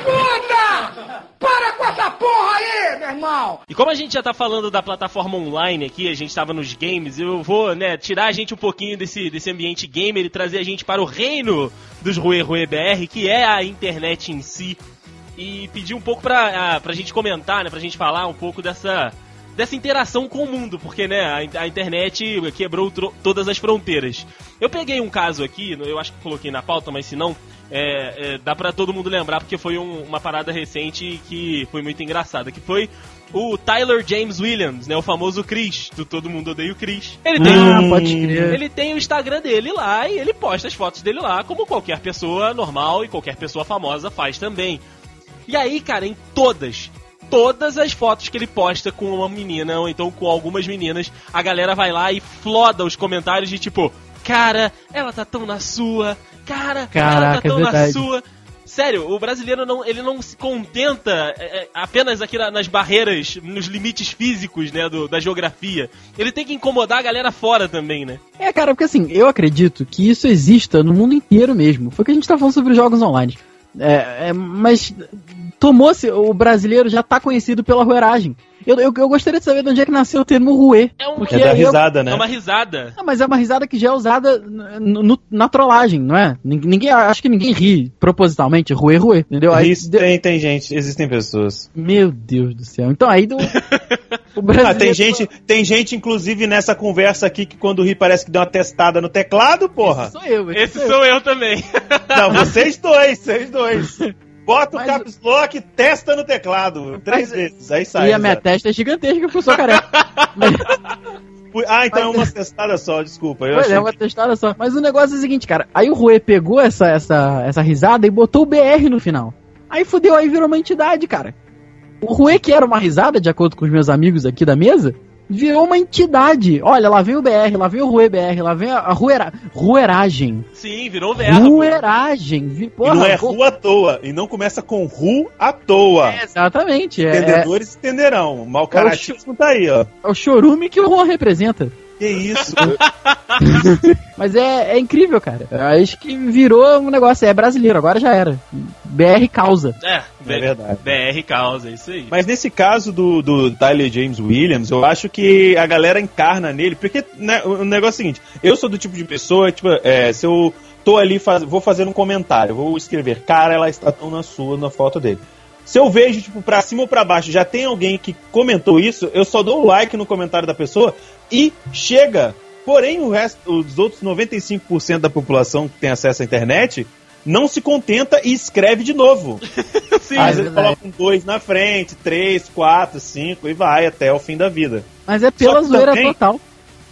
Puta! Para com essa porra aí, meu irmão! E como a gente já tá falando da plataforma online aqui, a gente tava nos games, eu vou, né, tirar a gente um pouquinho desse, desse ambiente gamer e trazer a gente para o reino dos Rue Rue BR, que é a internet em si. E pedir um pouco pra, a, pra gente comentar, né, pra gente falar um pouco dessa, dessa interação com o mundo, porque, né, a, a internet quebrou todas as fronteiras. Eu peguei um caso aqui, eu acho que coloquei na pauta, mas se não, é, é, dá pra todo mundo lembrar, porque foi um- uma parada recente que foi muito engraçada, que foi o Tyler James Williams, né, o famoso Chris, do Todo Mundo Odeia o Chris. Ele tem, Ah, Hum. pode crer. ele tem o Instagram dele lá e ele posta as fotos dele lá, como qualquer pessoa normal e qualquer pessoa famosa faz também. E aí, cara, em todas, todas as fotos que ele posta com uma menina, ou então com algumas meninas, a galera vai lá e floda os comentários de tipo, cara, ela tá tão na sua, cara, ela tá Caraca, tão é na sua. Sério, o brasileiro não, ele não se contenta é, é, apenas aqui na- nas barreiras, nos limites físicos, né, do- da geografia. Ele tem que incomodar a galera fora também, né? É, cara, porque assim, eu acredito que isso exista no mundo inteiro mesmo. Foi o que a gente tá falando sobre os jogos online. É, é, mas tomou-se, o brasileiro já tá conhecido pela rueragem. Eu, eu, eu gostaria de saber de onde é que nasceu o termo ruê. É um- Porque É da eu- risada, né? É uma risada. Ah, mas é uma risada que já é usada no- no- na trollagem, não é? Nin- Ninguém, acho que ninguém ri propositalmente, ruê, ruê, entendeu? Aí, Isso de- tem, tem gente, existem pessoas. Meu Deus do céu. Então aí do, (laughs) o Ah, tem gente, tem gente, inclusive, nessa conversa aqui que quando ri parece que deu uma testada no teclado, porra. Sou eu, esse Esse sou eu. sou eu também. Não, vocês dois, vocês dois. (laughs) Bota o Mas- caps lock, testa no teclado. Três Mas- vezes. Aí sai. E a minha testa é gigantesca porque eu sou careca. (laughs) Ah, então é uma testada só, desculpa. Eu achei é, uma que- testada só. Mas o negócio é o seguinte, cara. Aí o Rue pegou essa, essa, essa risada e botou o BR no final. Aí fudeu, aí virou uma entidade, cara. O Rue, que era uma risada, de acordo com os meus amigos aqui da mesa, virou uma entidade. Olha, lá vem o BR, lá vem o Rue BR, lá vem a, a ruera, rueragem. Sim, virou verbo. Rueragem. Vi- E Porra, não é pô- ru à toa. E não começa com ru à toa. É, exatamente. É, é, Entendedores entenderão. Mau caratismo tá aí, ó. é o chorume que o Juan representa. Que isso? (laughs) Mas é, é incrível, cara. Acho que virou um negócio. É brasileiro, agora já era. BR causa. É, É verdade. BR causa, isso aí. Mas nesse caso do, do Tyler James Williams, eu acho que a galera encarna nele, porque né, o negócio é o seguinte, eu sou do tipo de pessoa, tipo, é, se eu tô ali, faz, vou fazer um comentário, vou escrever, cara, ela está tão na sua, na foto dele. Se eu vejo, tipo, pra cima ou pra baixo, já tem alguém que comentou isso, eu só dou o like no comentário da pessoa e chega. Porém, o resto, os outros 95% da população que tem acesso à internet não se contenta e escreve de novo. (laughs) Sim, Às é vezes verdade. coloca um dois na frente, três, quatro, cinco e vai até o fim da vida. Mas é pela zoeira também- total.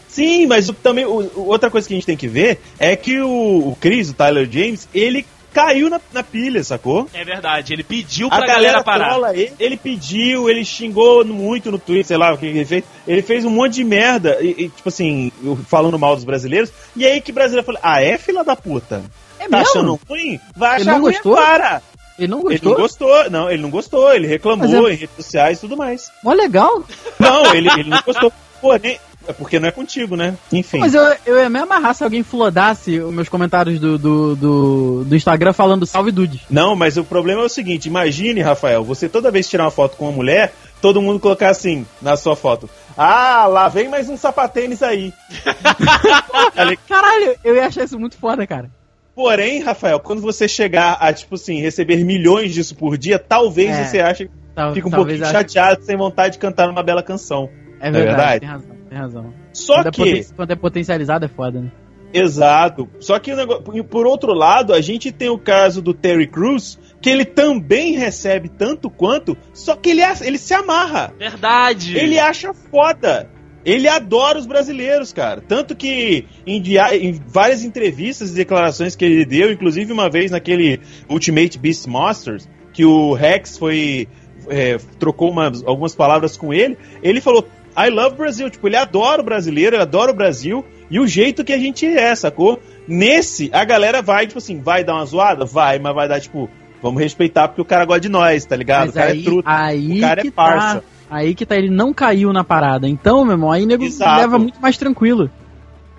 Sim, mas o- também o- outra coisa que a gente tem que ver é que o, o Chris, o Tyler James, ele caiu na, na pilha, sacou? É verdade, ele pediu A pra galera galera parar. ele, ele pediu, ele xingou muito no Twitter, sei lá o que ele fez. Ele fez um monte de merda, e, e, tipo assim, falando mal dos brasileiros. E aí que o brasileiro falou: Ah, é fila da puta? É Tá mesmo? achando ruim? Vai Ele achar não ruim gostou? para! Ele não Ele gostou? não gostou, não, ele não gostou, ele reclamou é- em redes sociais e tudo mais. Mó legal. Não, ele, ele não gostou. Porém, é porque não é contigo, né? Enfim. Mas eu, eu ia me amarrar se alguém flodasse os meus comentários do, do, do, do Instagram falando salve Dude. Não, mas o problema é o seguinte: imagine, Rafael, você toda vez tirar uma foto com uma mulher, todo mundo colocar assim na sua foto. Ah, lá vem mais um sapatênis aí. (laughs) Caralho, eu ia achar isso muito foda, cara. Porém, Rafael, quando você chegar a, tipo assim, receber milhões disso por dia, talvez É. você ache, Tal- fica um pouquinho ache- chateado, sem vontade de cantar uma bela canção. É é verdade, verdade? tem razão, tem razão. Só quando, é que. poten- quando é potencializado é foda, né? Exato. Só que o negócio, por outro lado, a gente tem o caso do Terry Crews, que ele também recebe tanto quanto, só que ele, ele se amarra. Verdade. Ele acha foda. Ele adora os brasileiros, cara. Tanto que em, em várias entrevistas e declarações que ele deu, inclusive uma vez naquele Ultimate Beast Masters, que o Rex foi. é, trocou umas- algumas palavras com ele, ele falou. I love Brasil, tipo, ele adora o brasileiro, ele adora o Brasil e o jeito que a gente é, sacou? Nesse, a galera vai, tipo assim, vai dar uma zoada? Vai, mas vai dar, tipo, vamos respeitar porque o cara gosta de nós, tá ligado? Mas o cara aí, é truta. aí o cara é que parça. tá. Aí que tá, ele não caiu na parada. Então, meu irmão, aí o nego Exato. leva muito mais tranquilo.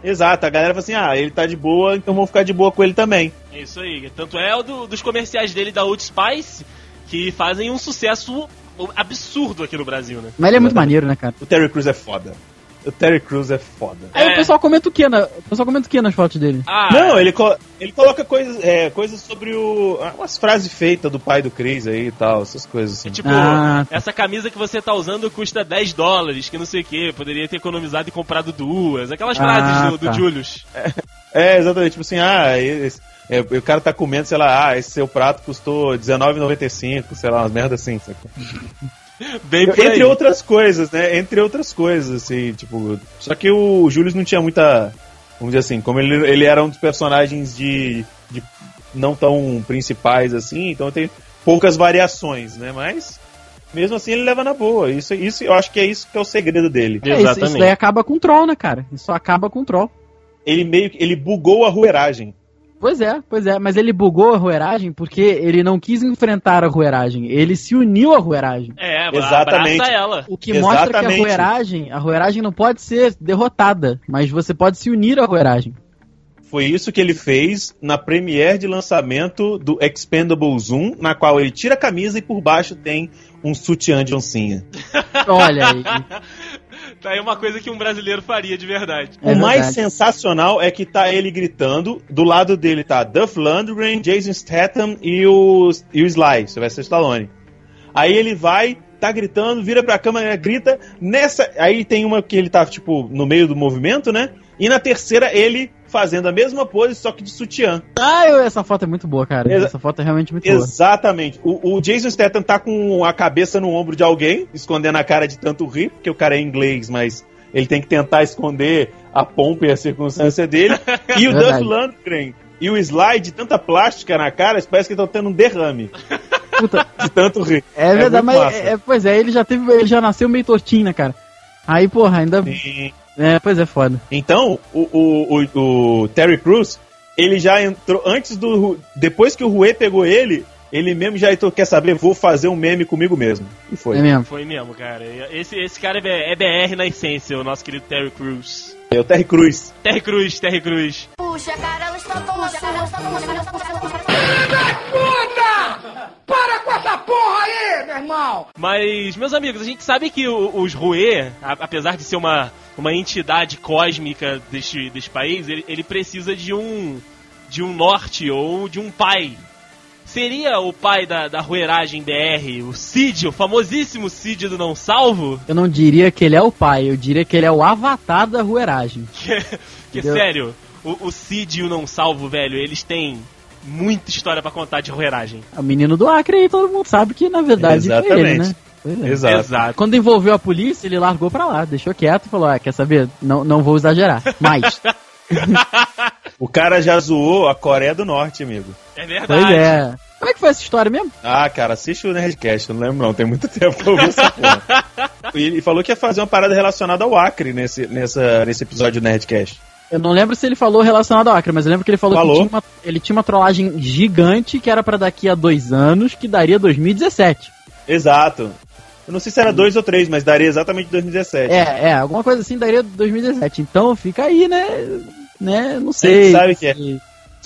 Exato, a galera fala assim: ah, ele tá de boa, então vamos ficar de boa com ele também. É Isso aí. Tanto é o do- dos comerciais dele da Old Spice que fazem um sucesso absurdo aqui no Brasil, né? Mas ele é muito maneiro, né, cara? O Terry Crews é foda. O Terry Crews é foda. Aí É. o pessoal comenta o que na, o pessoal comenta o que nas fotos dele? Ah, Não, ele, co- ele coloca coisas, é, coisas sobre o. ah, umas frases feitas do pai do Chris aí e tal, essas coisas assim. é tipo, Ah, tá. essa camisa que você tá usando custa 10 dólares, que não sei o que, poderia ter economizado e comprado duas. Aquelas Ah, frases do, do tá. Julius. É, exatamente, tipo assim, ah, esse- é, o cara tá comendo, sei lá, ah, esse seu prato custou R$19,95, sei lá, umas merdas assim? Bem por aí. Entre outras coisas, né? Entre outras coisas, assim, tipo. Só que o Julius não tinha muita. Vamos dizer assim, como ele, ele era um dos personagens de, de não tão principais assim, então tem poucas variações, né? Mas mesmo assim ele leva na boa. Isso, isso eu acho que é isso que é o segredo dele. É, isso, isso Exatamente. daí acaba com o troll, né, cara? Isso acaba com o troll. Ele meio que ele bugou a rueragem. Pois é, pois é, mas ele bugou a rueragem porque ele não quis enfrentar a rueragem, ele se uniu à rueragem. É, Exatamente. abraça ela. O que mostra que a Exatamente. rueragem, a rueragem não pode ser derrotada, mas você pode se unir à rueragem. Foi isso que ele fez na premiere de lançamento do Expendables 1, na qual ele tira a camisa e por baixo tem um sutiã de oncinha. Olha aí. (laughs) Tá aí uma coisa que um brasileiro faria de verdade. É o mais verdade. sensacional é que tá ele gritando, do lado dele tá Duff Lundgren, Jason Statham e o, e o Sly, Sylvester Stallone. Aí ele vai, tá gritando, vira pra câmera, grita, nessa... Aí tem uma que ele tá, tipo, no meio do movimento, né? E na terceira ele fazendo a mesma pose, só que de sutiã. Ah, eu- essa foto é muito boa, cara. Exa- Essa foto é realmente muito boa. Exatamente. O, Jason Statham tá com a cabeça no ombro de alguém, escondendo a cara de tanto rir, porque o cara é inglês, mas ele tem que tentar esconder a pompa e a circunstância dele. (laughs) E o Verdade. Duff Lundgren e o Sly, de tanta plástica na cara, parece que estão tendo um derrame Puta, de tanto rir. é verdade, muito mas é, é, pois é, ele já teve, ele já nasceu meio tortinho, né, cara? Aí, porra, ainda. Sim. É, pois é, foda. Então, o, o, o, o Terry Crews, ele já entrou antes do. Depois que o Rue pegou ele, ele mesmo já entrou, quer saber, vou fazer um meme comigo mesmo. E foi. É mesmo. Foi mesmo, cara. Esse, esse cara é B- é BR na essência, o nosso querido Terry Crews. É o Terry Crews. Terry Crews, Terry Crews. Puxa, cara, ela está tão sua. Filho da puta! Para com essa porra aí, meu irmão! Mas, meus amigos, a gente sabe que os Rue, apesar de ser uma, uma entidade cósmica deste, deste país, ele, ele precisa de um de um norte ou de um pai. Seria o pai da, da rueragem BR, o Cid, o famosíssimo Cid do Não Salvo? Eu não diria que ele é o pai, eu diria que ele é o avatar da rueragem. (laughs) Que, sério, o, o Cid e o Não Salvo, velho, eles têm muita história pra contar de rueragem. É o menino do Acre e todo mundo sabe que na verdade foi ele, Exatamente. né? Pois é. Exato. Exato. Quando envolveu a polícia, ele largou pra lá, deixou quieto e falou: Ah, quer saber? Não, não vou exagerar. Mas. (laughs) O cara já zoou a Coreia do Norte, amigo. É verdade. pois é. Como é que foi essa história mesmo? Ah, cara, assiste o Nerdcast, eu não lembro não, tem muito (laughs) tempo que eu vi essa porra. E ele falou que ia fazer uma parada relacionada ao Acre nesse, nessa, nesse episódio do Nerdcast. Eu não lembro se ele falou relacionado ao Acre, mas eu lembro que ele falou, Falou. que tinha uma, ele tinha uma trollagem gigante que era pra daqui a dois anos, que daria 2017. Exato. Eu não sei se era dois ou três, mas daria exatamente 2017. É, é, alguma coisa assim daria 2017. Então fica aí, né? Né? Não sei. sabe que é.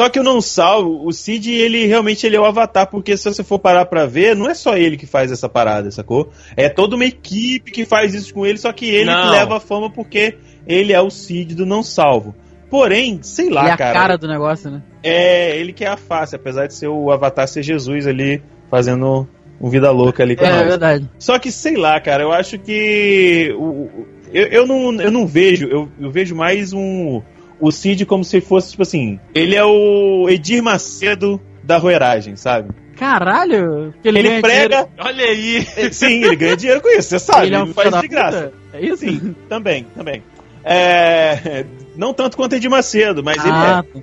Só que eu não salvo, o Cid, ele realmente ele é o avatar, porque se você for parar pra ver, não é só ele que faz essa parada, sacou? É toda uma equipe que faz isso com ele, só que ele Não. que leva a fama porque ele é o Cid do não salvo. Porém, sei lá, ele é a cara. cara do negócio, né? É, ele que é a face, apesar de ser o avatar ser Jesus ali, fazendo um vida louca ali com É, é nós. verdade. Só que, sei lá, cara, eu acho que. O, eu, eu, não, eu não vejo, eu, eu vejo mais um. O Cid como se fosse, tipo assim. Ele é o Edir Macedo da roeragem, sabe? Caralho! que Ele, ganha prega. dinheiro- Olha aí. Sim, ele ganha dinheiro com isso, você sabe. Ele é um não filho faz de graça. É isso? Sim, também, também. É, não tanto quanto Edir Macedo, mas ele é.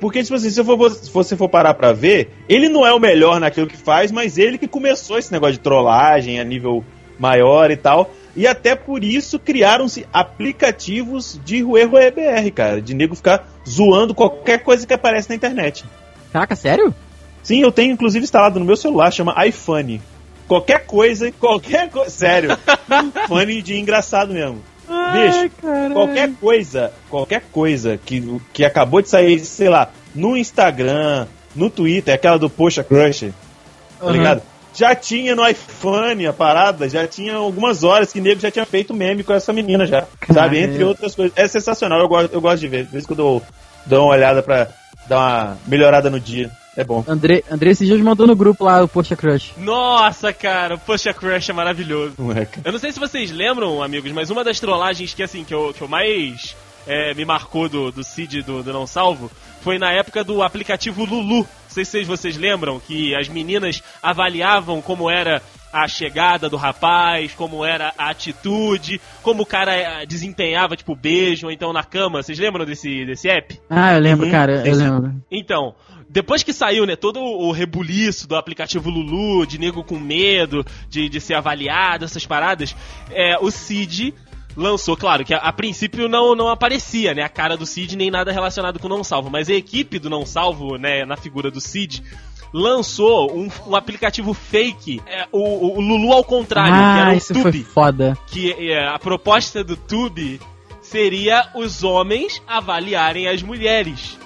Porque, tipo assim, se você for parar pra ver, ele não é o melhor naquilo que faz, mas ele que começou esse negócio de trollagem a nível maior e tal. E até por isso criaram-se aplicativos de Rue Rue BR, cara. De nego ficar zoando qualquer coisa que aparece na internet. Caraca, sério? Sim, eu tenho inclusive instalado no meu celular, chama iFunny. Qualquer coisa, qualquer coisa. Sério. (laughs) funny de engraçado mesmo. Bicho, qualquer coisa, qualquer coisa que, que acabou de sair, sei lá, no Instagram, no Twitter, aquela do Poxa Crush, tá Uhum. ligado? Já tinha no iPhone a parada, já tinha algumas horas que nego já tinha feito meme com essa menina já, sabe? Caramba. Entre outras coisas. É sensacional, eu gosto, eu gosto de ver. De vez em quando eu dou uma olhada pra dar uma melhorada no dia. É bom. André, André esses dias mandou no grupo lá o Poxa Crush. Nossa, cara, o Poxa Crush é maravilhoso. Moleque. Eu não sei se vocês lembram, amigos, mas uma das trollagens que, assim, que eu, que eu mais é, me marcou do, do Cid do, do Não Salvo foi na época do aplicativo Lulu. Não sei se vocês lembram que as meninas avaliavam como era a chegada do rapaz, como era a atitude, como o cara eh, desempenhava, tipo, beijo ou então na cama. Vocês lembram desse, desse app? Ah, eu lembro, Uhum, cara, eu lembro. Então, depois que saiu, né, todo o rebuliço do aplicativo Lulu, de nego com medo de, de ser avaliado, essas paradas, é, o Cid lançou, claro, que a, a princípio não, não aparecia, né, a cara do Cid nem nada relacionado com o Não Salvo, mas a equipe do Não Salvo, né, na figura do Cid, lançou um, um aplicativo fake, é, o, o Lulu ao contrário, que era Ah, o isso Tube foi foda. que que é, a proposta do Tube seria os homens avaliarem as mulheres.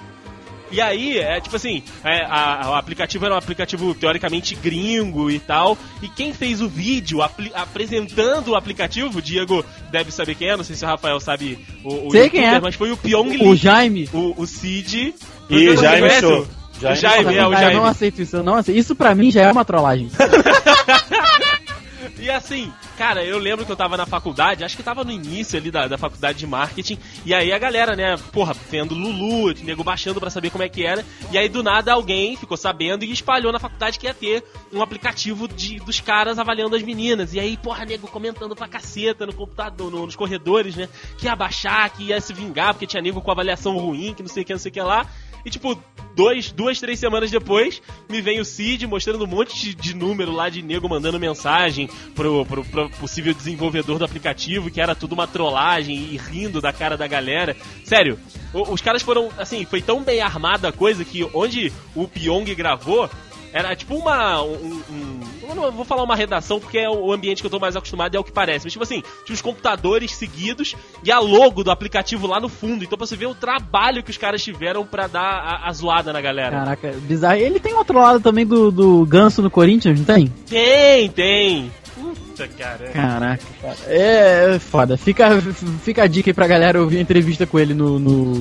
E aí, é tipo assim, é, a- o aplicativo era um aplicativo teoricamente gringo e tal. E quem fez o vídeo apresentando o aplicativo, o Diego deve saber quem é, não sei se o Rafael sabe o, o Sei quem é. mas foi o Pyong O Lee, Jaime. o, o Cid. E Você Jaime? Show. O Jaime, é, o Cara, Eu não Jaime. aceito isso, eu não aceito. Isso pra mim já é uma trollagem. (laughs) E assim, cara, eu lembro que eu tava na faculdade, acho que tava no início ali da, da faculdade de marketing, e aí a galera, né, porra, vendo Lulu, nego baixando pra saber como é que era, e aí do nada alguém ficou sabendo e espalhou na faculdade que ia ter um aplicativo de, dos caras avaliando as meninas, e aí, porra, nego comentando pra caceta no computador, no- nos corredores, né, que ia baixar, que ia se vingar, porque tinha nego com avaliação ruim, que não sei o que, não sei o que lá, e tipo, dois, duas, três semanas depois, me vem o Cid mostrando um monte de, número lá de nego mandando mensagem pro, pro, pro possível desenvolvedor do aplicativo, que era tudo uma trollagem e rindo da cara da galera. Sério, os caras foram, assim, foi tão bem armada a coisa que onde o Pyong gravou, era tipo uma. Um, um- eu não vou falar uma redação porque é o ambiente que eu tô mais acostumado e é o que parece. Mas tipo assim, tinha os computadores seguidos e a logo do aplicativo lá no fundo. Então pra você ver o trabalho que os caras tiveram pra dar a, a zoada na galera. Caraca, bizarro. Ele tem outro lado também do, do Ganso no Corinthians, não tem? Tem, tem. Puta, cara. Caraca, cara. É foda. Fica, fica a dica aí pra galera ouvir a entrevista com ele no, no,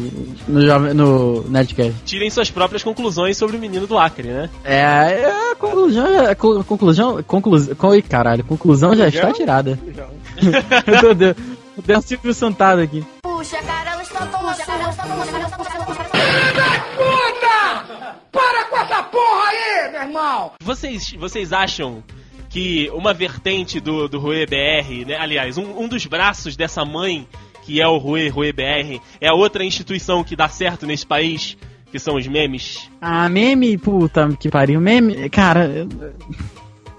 no, jovem- no Nerdcast. Tirem suas próprias conclusões sobre o menino do Acre, né? É, é, a conclusão, a co- conclusão, conclusão, con, ih, caralho, conclusão já está tirada. (laughs) eu tô, deu, um Silvio Santado aqui. Puxa, cara, elas estão tão suas. Puta! Para com essa porra aí, meu irmão! Vocês, vocês acham que uma vertente do, do Rue BR, né? Aliás, um, um dos braços dessa mãe, que é o Rue, Rue BR, é a outra instituição que dá certo nesse país, que são os memes? Ah, meme, puta que pariu. Meme, cara. eu-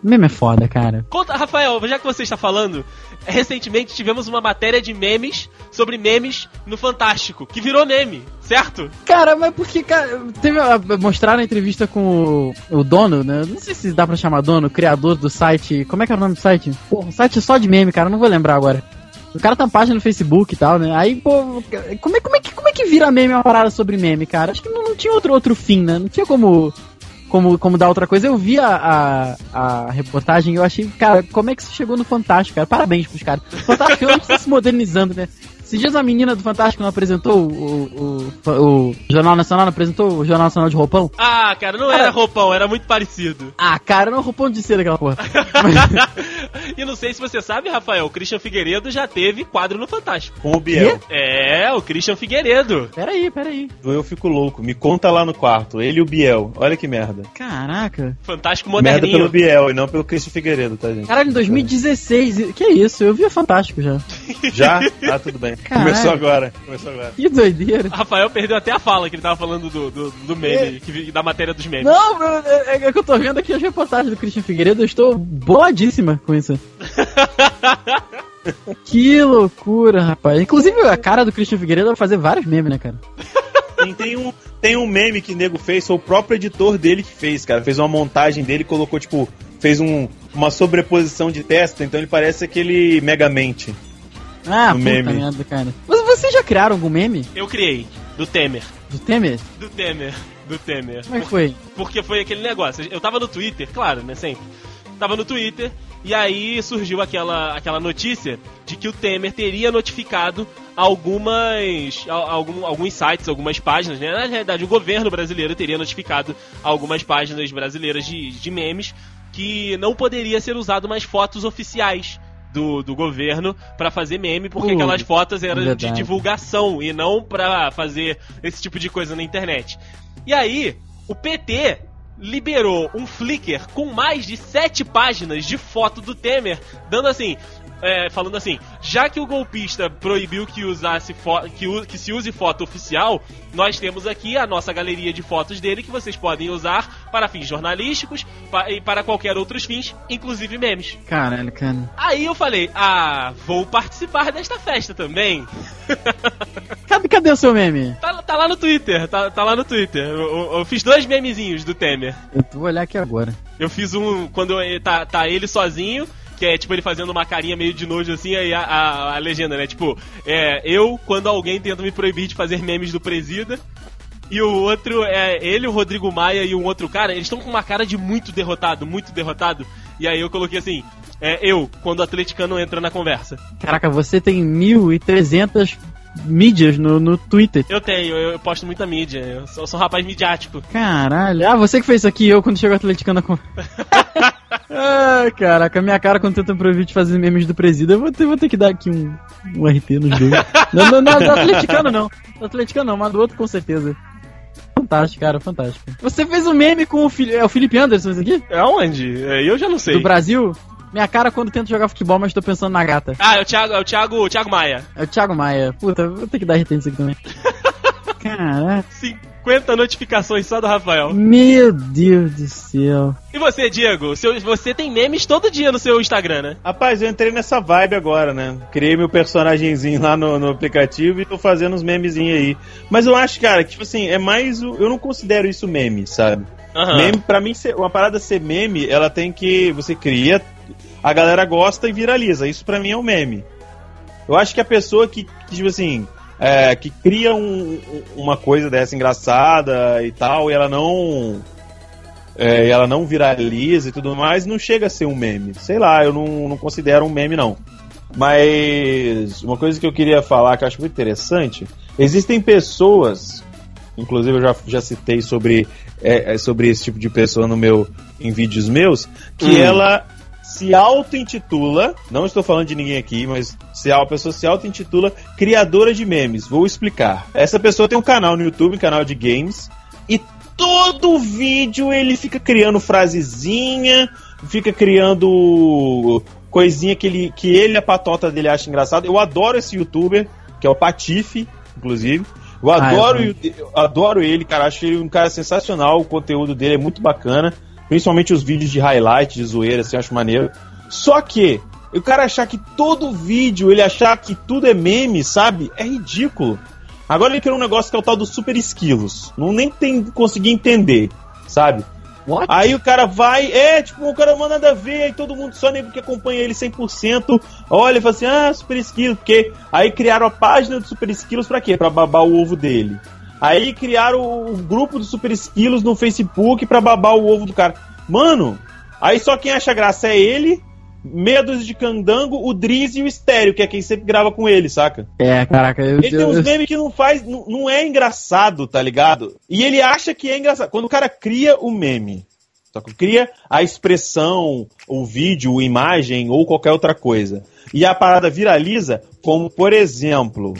Meme é foda, cara. Conta, Rafael, já que você está falando, recentemente tivemos uma matéria de memes sobre memes no Fantástico, que virou meme, certo? Cara, mas porque, cara, teve a, mostraram a entrevista com o, o dono, né? Não sei se dá pra chamar dono, criador do site. Como é que é o nome do site? Porra, um site só de meme, cara, não vou lembrar agora. O cara tem uma página no Facebook e tal, né? Aí, pô, como é, como é, que, como é que vira meme uma parada sobre meme, cara? Acho que não, não tinha outro, outro fim, né? Não tinha como, como, como dar outra coisa. Eu vi a, a, a reportagem e eu achei, cara, como é que isso chegou no Fantástico, cara? Parabéns pros caras. Fantástico realmente tá se modernizando, né? Esses dias uma menina do Fantástico não apresentou o, o, o, o Jornal Nacional, não apresentou o Jornal Nacional de roupão? Ah, cara, não era roupão, era muito parecido. Ah, cara, não é roupão de seda aquela porra. (laughs) e não sei se você sabe, Rafael, o Christian Figueiredo já teve quadro no Fantástico. Com o Biel. É, o Christian Figueiredo. peraí, peraí. Eu fico louco. Me conta lá no quarto. Ele e o Biel. Olha que merda. Caraca. Fantástico Merda pelo moderninho. Biel e não pelo Cristian Figueiredo, tá, gente? Caralho, em 2016. Que isso? Eu vi o Fantástico já. Já? Ah, tudo bem. Caralho. Começou agora. Começou agora. Que doideira. Rafael perdeu até a fala que ele tava falando do, do, do meme, que, vi- da matéria dos memes. Não, bro, é, é que eu tô vendo aqui as reportagens do Christian Figueiredo, eu estou boladíssima com isso. (laughs) que loucura, rapaz. Inclusive, a cara do Christian Figueiredo vai fazer vários memes, né, cara? Tem, tem um, tem um meme que o nego fez, foi o próprio editor dele que fez, cara. Fez uma montagem dele e colocou, tipo, fez um, uma sobreposição de testa, então ele parece aquele Megamente. Ah, puta meme. merda, cara. Mas vocês já criaram algum meme Eu criei, do Temer. do Temer? Do Temer. Do Temer. Como é que foi? Porque foi aquele negócio. Eu tava no Twitter, claro, né? Sempre. Tava no Twitter e aí surgiu aquela, aquela notícia de que o Temer teria notificado algumas. al- Algum, alguns sites, algumas páginas, né? Na realidade, o governo brasileiro teria notificado algumas páginas brasileiras de, de memes que não poderia ser usado mais fotos oficiais. Do, do governo pra fazer meme, porque Uh, aquelas fotos eram de verdade. divulgação e não pra fazer esse tipo de coisa na internet. E aí, o PT liberou um Flickr com mais de sete páginas de foto do Temer, dando assim. É, falando assim, já que o golpista proibiu que, usasse que, que se use foto oficial, nós temos aqui a nossa galeria de fotos dele que vocês podem usar para fins jornalísticos pa- e para qualquer outros fins, inclusive memes. Caralho, cara. Aí eu falei, ah, vou participar desta festa também. (laughs) Cadê, cadê o seu meme? Tá, tá lá no Twitter, tá, tá lá no Twitter. Eu, eu- eu fiz dois memezinhos do Temer. Eu vou olhar aqui agora. Eu fiz um quando tá, tá ele sozinho, que é tipo ele fazendo uma carinha meio de nojo assim, aí a, a, a legenda, né? Tipo, é, eu quando alguém tenta me proibir de fazer memes do presida. E o outro é ele, o Rodrigo Maia e um outro cara, eles estão com uma cara de muito derrotado, muito derrotado. E aí eu coloquei assim, é, eu, quando o atleticano entra na conversa. Caraca, você tem 1.300 mídias no, no Twitter. Eu tenho, eu, eu posto muita mídia, eu sou, sou um rapaz midiático. Caralho. Ah, você que fez isso aqui, eu quando chegou atleticano com. Ai, (laughs) caraca, minha cara quando tenta proibir de fazer memes do presídio, eu vou ter, vou ter que dar aqui um, um RT nos dois. (laughs) não, não, não, do atleticano não. Do atleticano não, mas do outro com certeza. Fantástico, cara, fantástico. Você fez um meme com o, Fili é o Felipe Anderson, isso aqui? É onde? É, Eu já não sei. Do Brasil? Minha cara quando tento jogar futebol, mas tô pensando na gata. Ah, é o Thiago, é o Thiago, o Thiago Maia. É o Thiago Maia. Puta, vou ter que dar RT nisso aqui também. (laughs) Caraca. 50 notificações só do Rafael. Meu Deus do céu. E você, Diego? Seu, você tem memes todo dia no seu Instagram, né? Rapaz, eu entrei nessa vibe agora, né? Criei meu personagemzinho lá no, no aplicativo e tô fazendo uns memezinhos aí. Mas eu acho, cara, que, tipo assim, é mais. o- Eu não considero isso meme, sabe? Aham. Meme, pra mim, uma parada ser meme, ela tem que. Você cria, a galera gosta e viraliza. Isso pra mim é um meme. Eu acho que a pessoa que, que, tipo assim, é, que cria um- uma coisa dessa engraçada e tal, e ela não. é, e ela não viraliza e tudo mais, não chega a ser um meme. Sei lá, eu não, não considero um meme, não. Mas uma coisa que eu queria falar que eu acho muito interessante: existem pessoas, inclusive eu já, já citei sobre, é, é, sobre esse tipo de pessoa no meu, em vídeos meus, que Hum. ela se auto-intitula, não estou falando de ninguém aqui, mas se a pessoa se auto-intitula criadora de memes. Vou explicar. Essa pessoa tem um canal no YouTube, um canal de games, e todo vídeo ele fica criando frasezinha, fica criando coisinha que ele, que ele, a patota dele acha engraçado. Eu adoro esse youtuber, que é o Patife, inclusive. Eu Ah, adoro, é eu adoro ele, cara. Acho ele um cara sensacional. O conteúdo dele é muito bacana. Principalmente os vídeos de highlight, de zoeira, assim, eu acho maneiro. Só que, o cara achar que todo vídeo, ele achar que tudo é meme, sabe? É ridículo. Agora ele criou um negócio que é o tal dos super esquilos. Não nem tem consegui entender, sabe? What? Aí o cara vai, é, tipo, o cara manda nada a ver, aí todo mundo, só nego que acompanha ele 100%, olha e fala assim, ah, Super Esquilos, porque aí criaram a página do Super Esquilos pra quê? Pra babar o ovo dele. Aí criaram o grupo do Super Esquilos no Facebook pra babar o ovo do cara. Mano, aí só quem acha graça é ele, dúzia de candango, o Driz e o Estéreo, que é quem sempre grava com ele, saca? É, caraca, eu, Ele tem uns memes que não faz, não, não é engraçado, tá ligado? E ele acha que é engraçado. Quando o cara cria o meme, só que cria a expressão, o vídeo, a imagem ou qualquer outra coisa, e a parada viraliza, como por exemplo,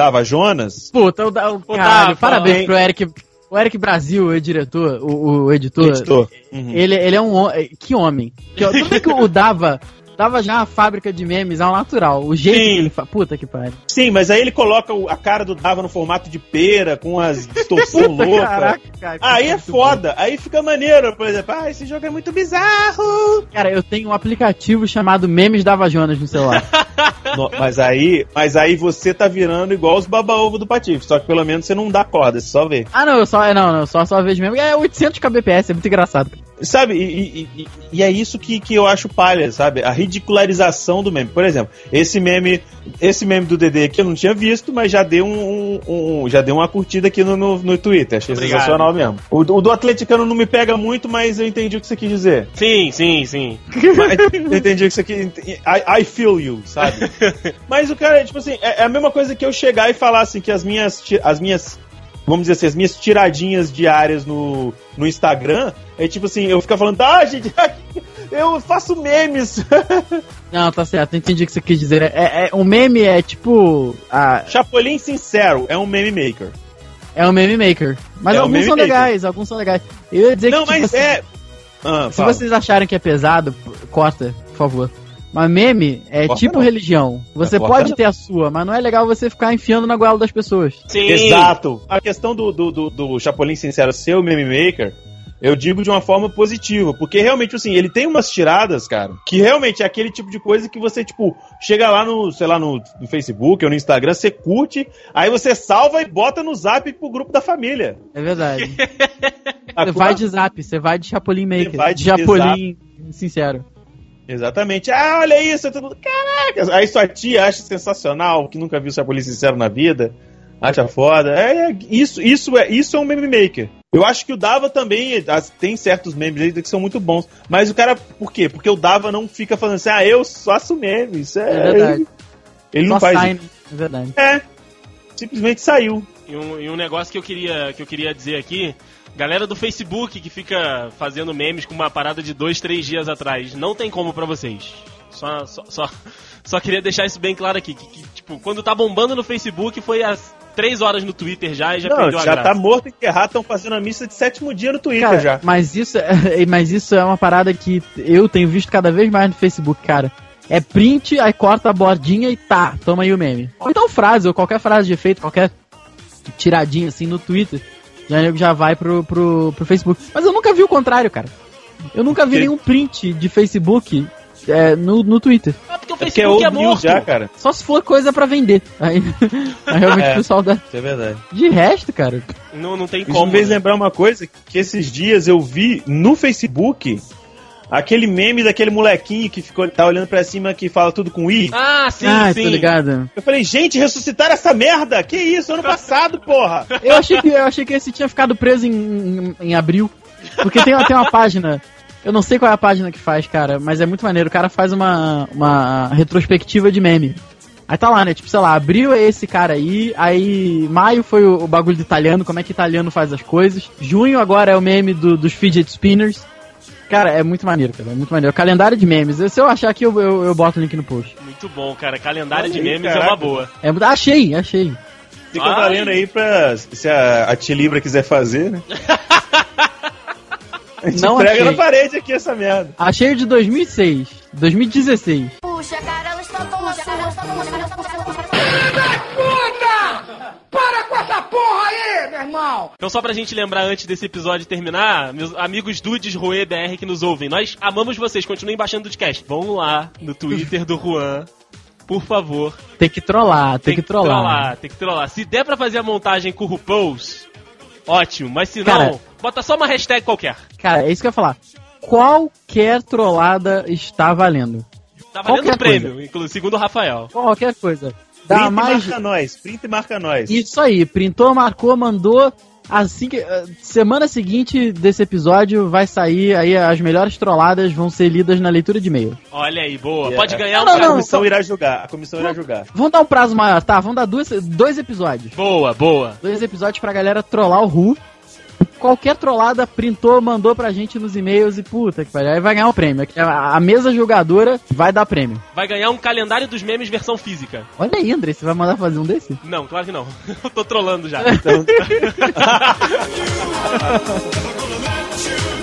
Dava Jonas, Puta, o, o, caralho, parabéns hein? pro Eric. O Eric Brasil, o diretor, o, o editor. editor. Uhum. Ele, ele é um. ho- Que homem. Que, tudo bem que o (laughs) Dava. Dava já uma fábrica de memes ao natural. O jeito Sim. que ele faz. Puta que pariu. Sim, mas aí ele coloca a cara do Dava no formato de pera, com as distorção (laughs) Puta, louca. caraca, cara. Aí é Muito bom. foda, aí fica maneiro, por exemplo, ah, esse jogo é muito bizarro. Cara, eu tenho um aplicativo chamado Memes Dava Jonas no celular. (laughs) No- mas aí, mas aí você tá virando igual os baba-ovo do Patife, só que pelo menos você não dá corda, você só vê. ah, não, eu só. é, Não, não, só, só vejo mesmo. É 800 kbps, é muito engraçado. Sabe, e, e- e- é isso que, que eu acho palha, sabe? A ridicularização do meme. Por exemplo, esse meme, esse meme do DD aqui eu não tinha visto, mas já deu um, um- um- já deu uma curtida aqui no, no, no Twitter. Achei Obrigado. sensacional mesmo. O, do- o do atleticano não me pega muito, mas eu entendi o que você quis dizer. Sim, sim, sim. Mas eu entendi o que você quis. I, I feel you, sabe? (laughs) Mas o cara, tipo assim, é, é a mesma coisa que eu chegar e falar assim que as minhas, as minhas, vamos dizer assim, as minhas tiradinhas diárias no, no Instagram, é tipo assim, eu ficar falando, ah, gente, (laughs) eu faço memes. (laughs) Não, tá certo, entendi o que você quis dizer. É, é, um meme é tipo. A, Chapolin Sincero é um meme maker. é um meme maker. Mas É um alguns meme são maker. legais, alguns são legais. Eu ia dizer Não, que. tipo mas assim, é. Ah, Se fala. vocês acharem que é pesado, corta, por favor. Mas meme é Corta tipo não. religião. Você Corta pode não. ter a sua, mas não é legal você ficar enfiando na goela das pessoas. Sim. Exato. A questão do, do, do, do Chapolin Sincero ser o meme maker, eu digo de uma forma positiva, porque realmente, assim, ele tem umas tiradas, cara, que realmente é aquele tipo de coisa que você, tipo, chega lá no, sei lá, no, no Facebook ou no Instagram, você curte, aí você salva e bota no zap pro grupo da família. É verdade. A (laughs) Você vai de zap, você vai de Chapolin Maker. vai de de Chapolin sincero. Exatamente. Ah, olha isso, mundo, caraca. Aí sua tia acha sensacional, que nunca viu Chapolin Sincero na vida, acha foda. É, é, isso, isso, é, isso é um meme maker. Eu acho que o Dava também tem certos memes que são muito bons. Mas o cara, por quê? Porque o Dava não fica falando assim, ah, eu faço memes. É, É verdade. Ele não Só faz isso. né? É verdade. É. Simplesmente saiu. E um, e um negócio que eu queria que eu queria dizer aqui, galera do Facebook que fica fazendo memes com uma parada de dois, três dias atrás, não tem como pra vocês. Só, só, só, só queria deixar isso bem claro aqui, que, que, tipo, quando tá bombando no Facebook foi às três horas no Twitter já e já não, perdeu a já graça. tá morto e enterrado, estão fazendo a missa de sétimo dia no Twitter Cara, já. mas isso, é, (laughs) mas isso é uma parada que eu tenho visto cada vez mais no Facebook, cara. É print, aí corta a bordinha e tá, toma aí o meme. Ou então frase, ou qualquer frase de efeito, qualquer tiradinho assim no Twitter, já, já vai pro, pro, pro Facebook. Mas eu nunca vi o contrário, cara. Eu nunca vi nenhum print de Facebook é, no, no Twitter. Ah, porque o É porque é Facebook é, news morto. já, cara. Só se for coisa pra vender. Aí, aí realmente É. o pessoal dá. Isso é verdade. De resto, cara. Não, não tem Isso como. me fez né? lembrar uma coisa que esses dias eu vi no Facebook aquele meme daquele molequinho que ficou tá olhando pra cima que fala tudo com i. Ah, sim, ah, sim. tô ligado. Eu falei, gente, ressuscitaram essa merda! Que isso? Ano passado, porra! Eu achei que, eu achei que esse tinha ficado preso em, em, em abril. Porque tem, tem uma página. Eu não sei qual é a página que faz, cara, mas é muito maneiro. O cara faz uma, uma retrospectiva de meme. Aí tá lá, né? Tipo, sei lá, abril é esse cara aí, aí maio foi o, o bagulho do italiano, como é que italiano faz as coisas. Junho agora é o meme do- dos fidget spinners. Cara, é muito maneiro, cara, é muito maneiro. Calendário de memes. Se eu achar aqui, eu, eu, eu boto o link no post. Muito bom, cara. Calendário Olha de aí, memes é caraca. uma boa. É, achei, achei. Fica Ai. valendo aí pra. Se a, a Tilibra quiser fazer, né? (laughs) A gente Não prega achei. na parede aqui essa merda. Achei o de 2006, 2016. Puxa, cara, ela está tão Puta! Para com essa porra aí, meu irmão! Então, só pra gente lembrar antes desse episódio terminar, meus amigos Dudes Roê BR que nos ouvem, nós amamos vocês, continuem baixando o podcast. Vão lá no Twitter do Juan, por favor. Tem que trollar, tem, que trollar. Tem que trollar. Se der pra fazer a montagem com o RuPaul's, ótimo. Mas se não, Cara- bota só uma hashtag qualquer. Cara, é isso que eu ia falar. Qualquer trollada está valendo. Tá valendo Qualquer um prêmio, inclusive, segundo o Rafael. Qualquer coisa. Dá Print mais. e marca nós, print e marca nós. Isso aí, printou, marcou, mandou. Assim que. eh, Semana seguinte desse episódio vai sair aí as melhores trolladas vão ser lidas na leitura de e-mail. Olha aí, boa. Yeah. Pode ganhar um Não, a não, cara. comissão só- irá julgar. A comissão irá julgar. Vamos dar um prazo maior, tá? Vamos dar duas, dois episódios. Boa, boa. Dois episódios pra galera trollar o Ru. Qualquer trollada printou, mandou pra gente nos e-mails e puta que pariu. Aí vai ganhar um prêmio. A, a mesa julgadora vai dar prêmio. Vai ganhar um calendário dos memes versão física. Olha aí, André, você vai mandar fazer um desse? Não, claro que não. (laughs) Eu tô trolando já. Então, (laughs) (laughs)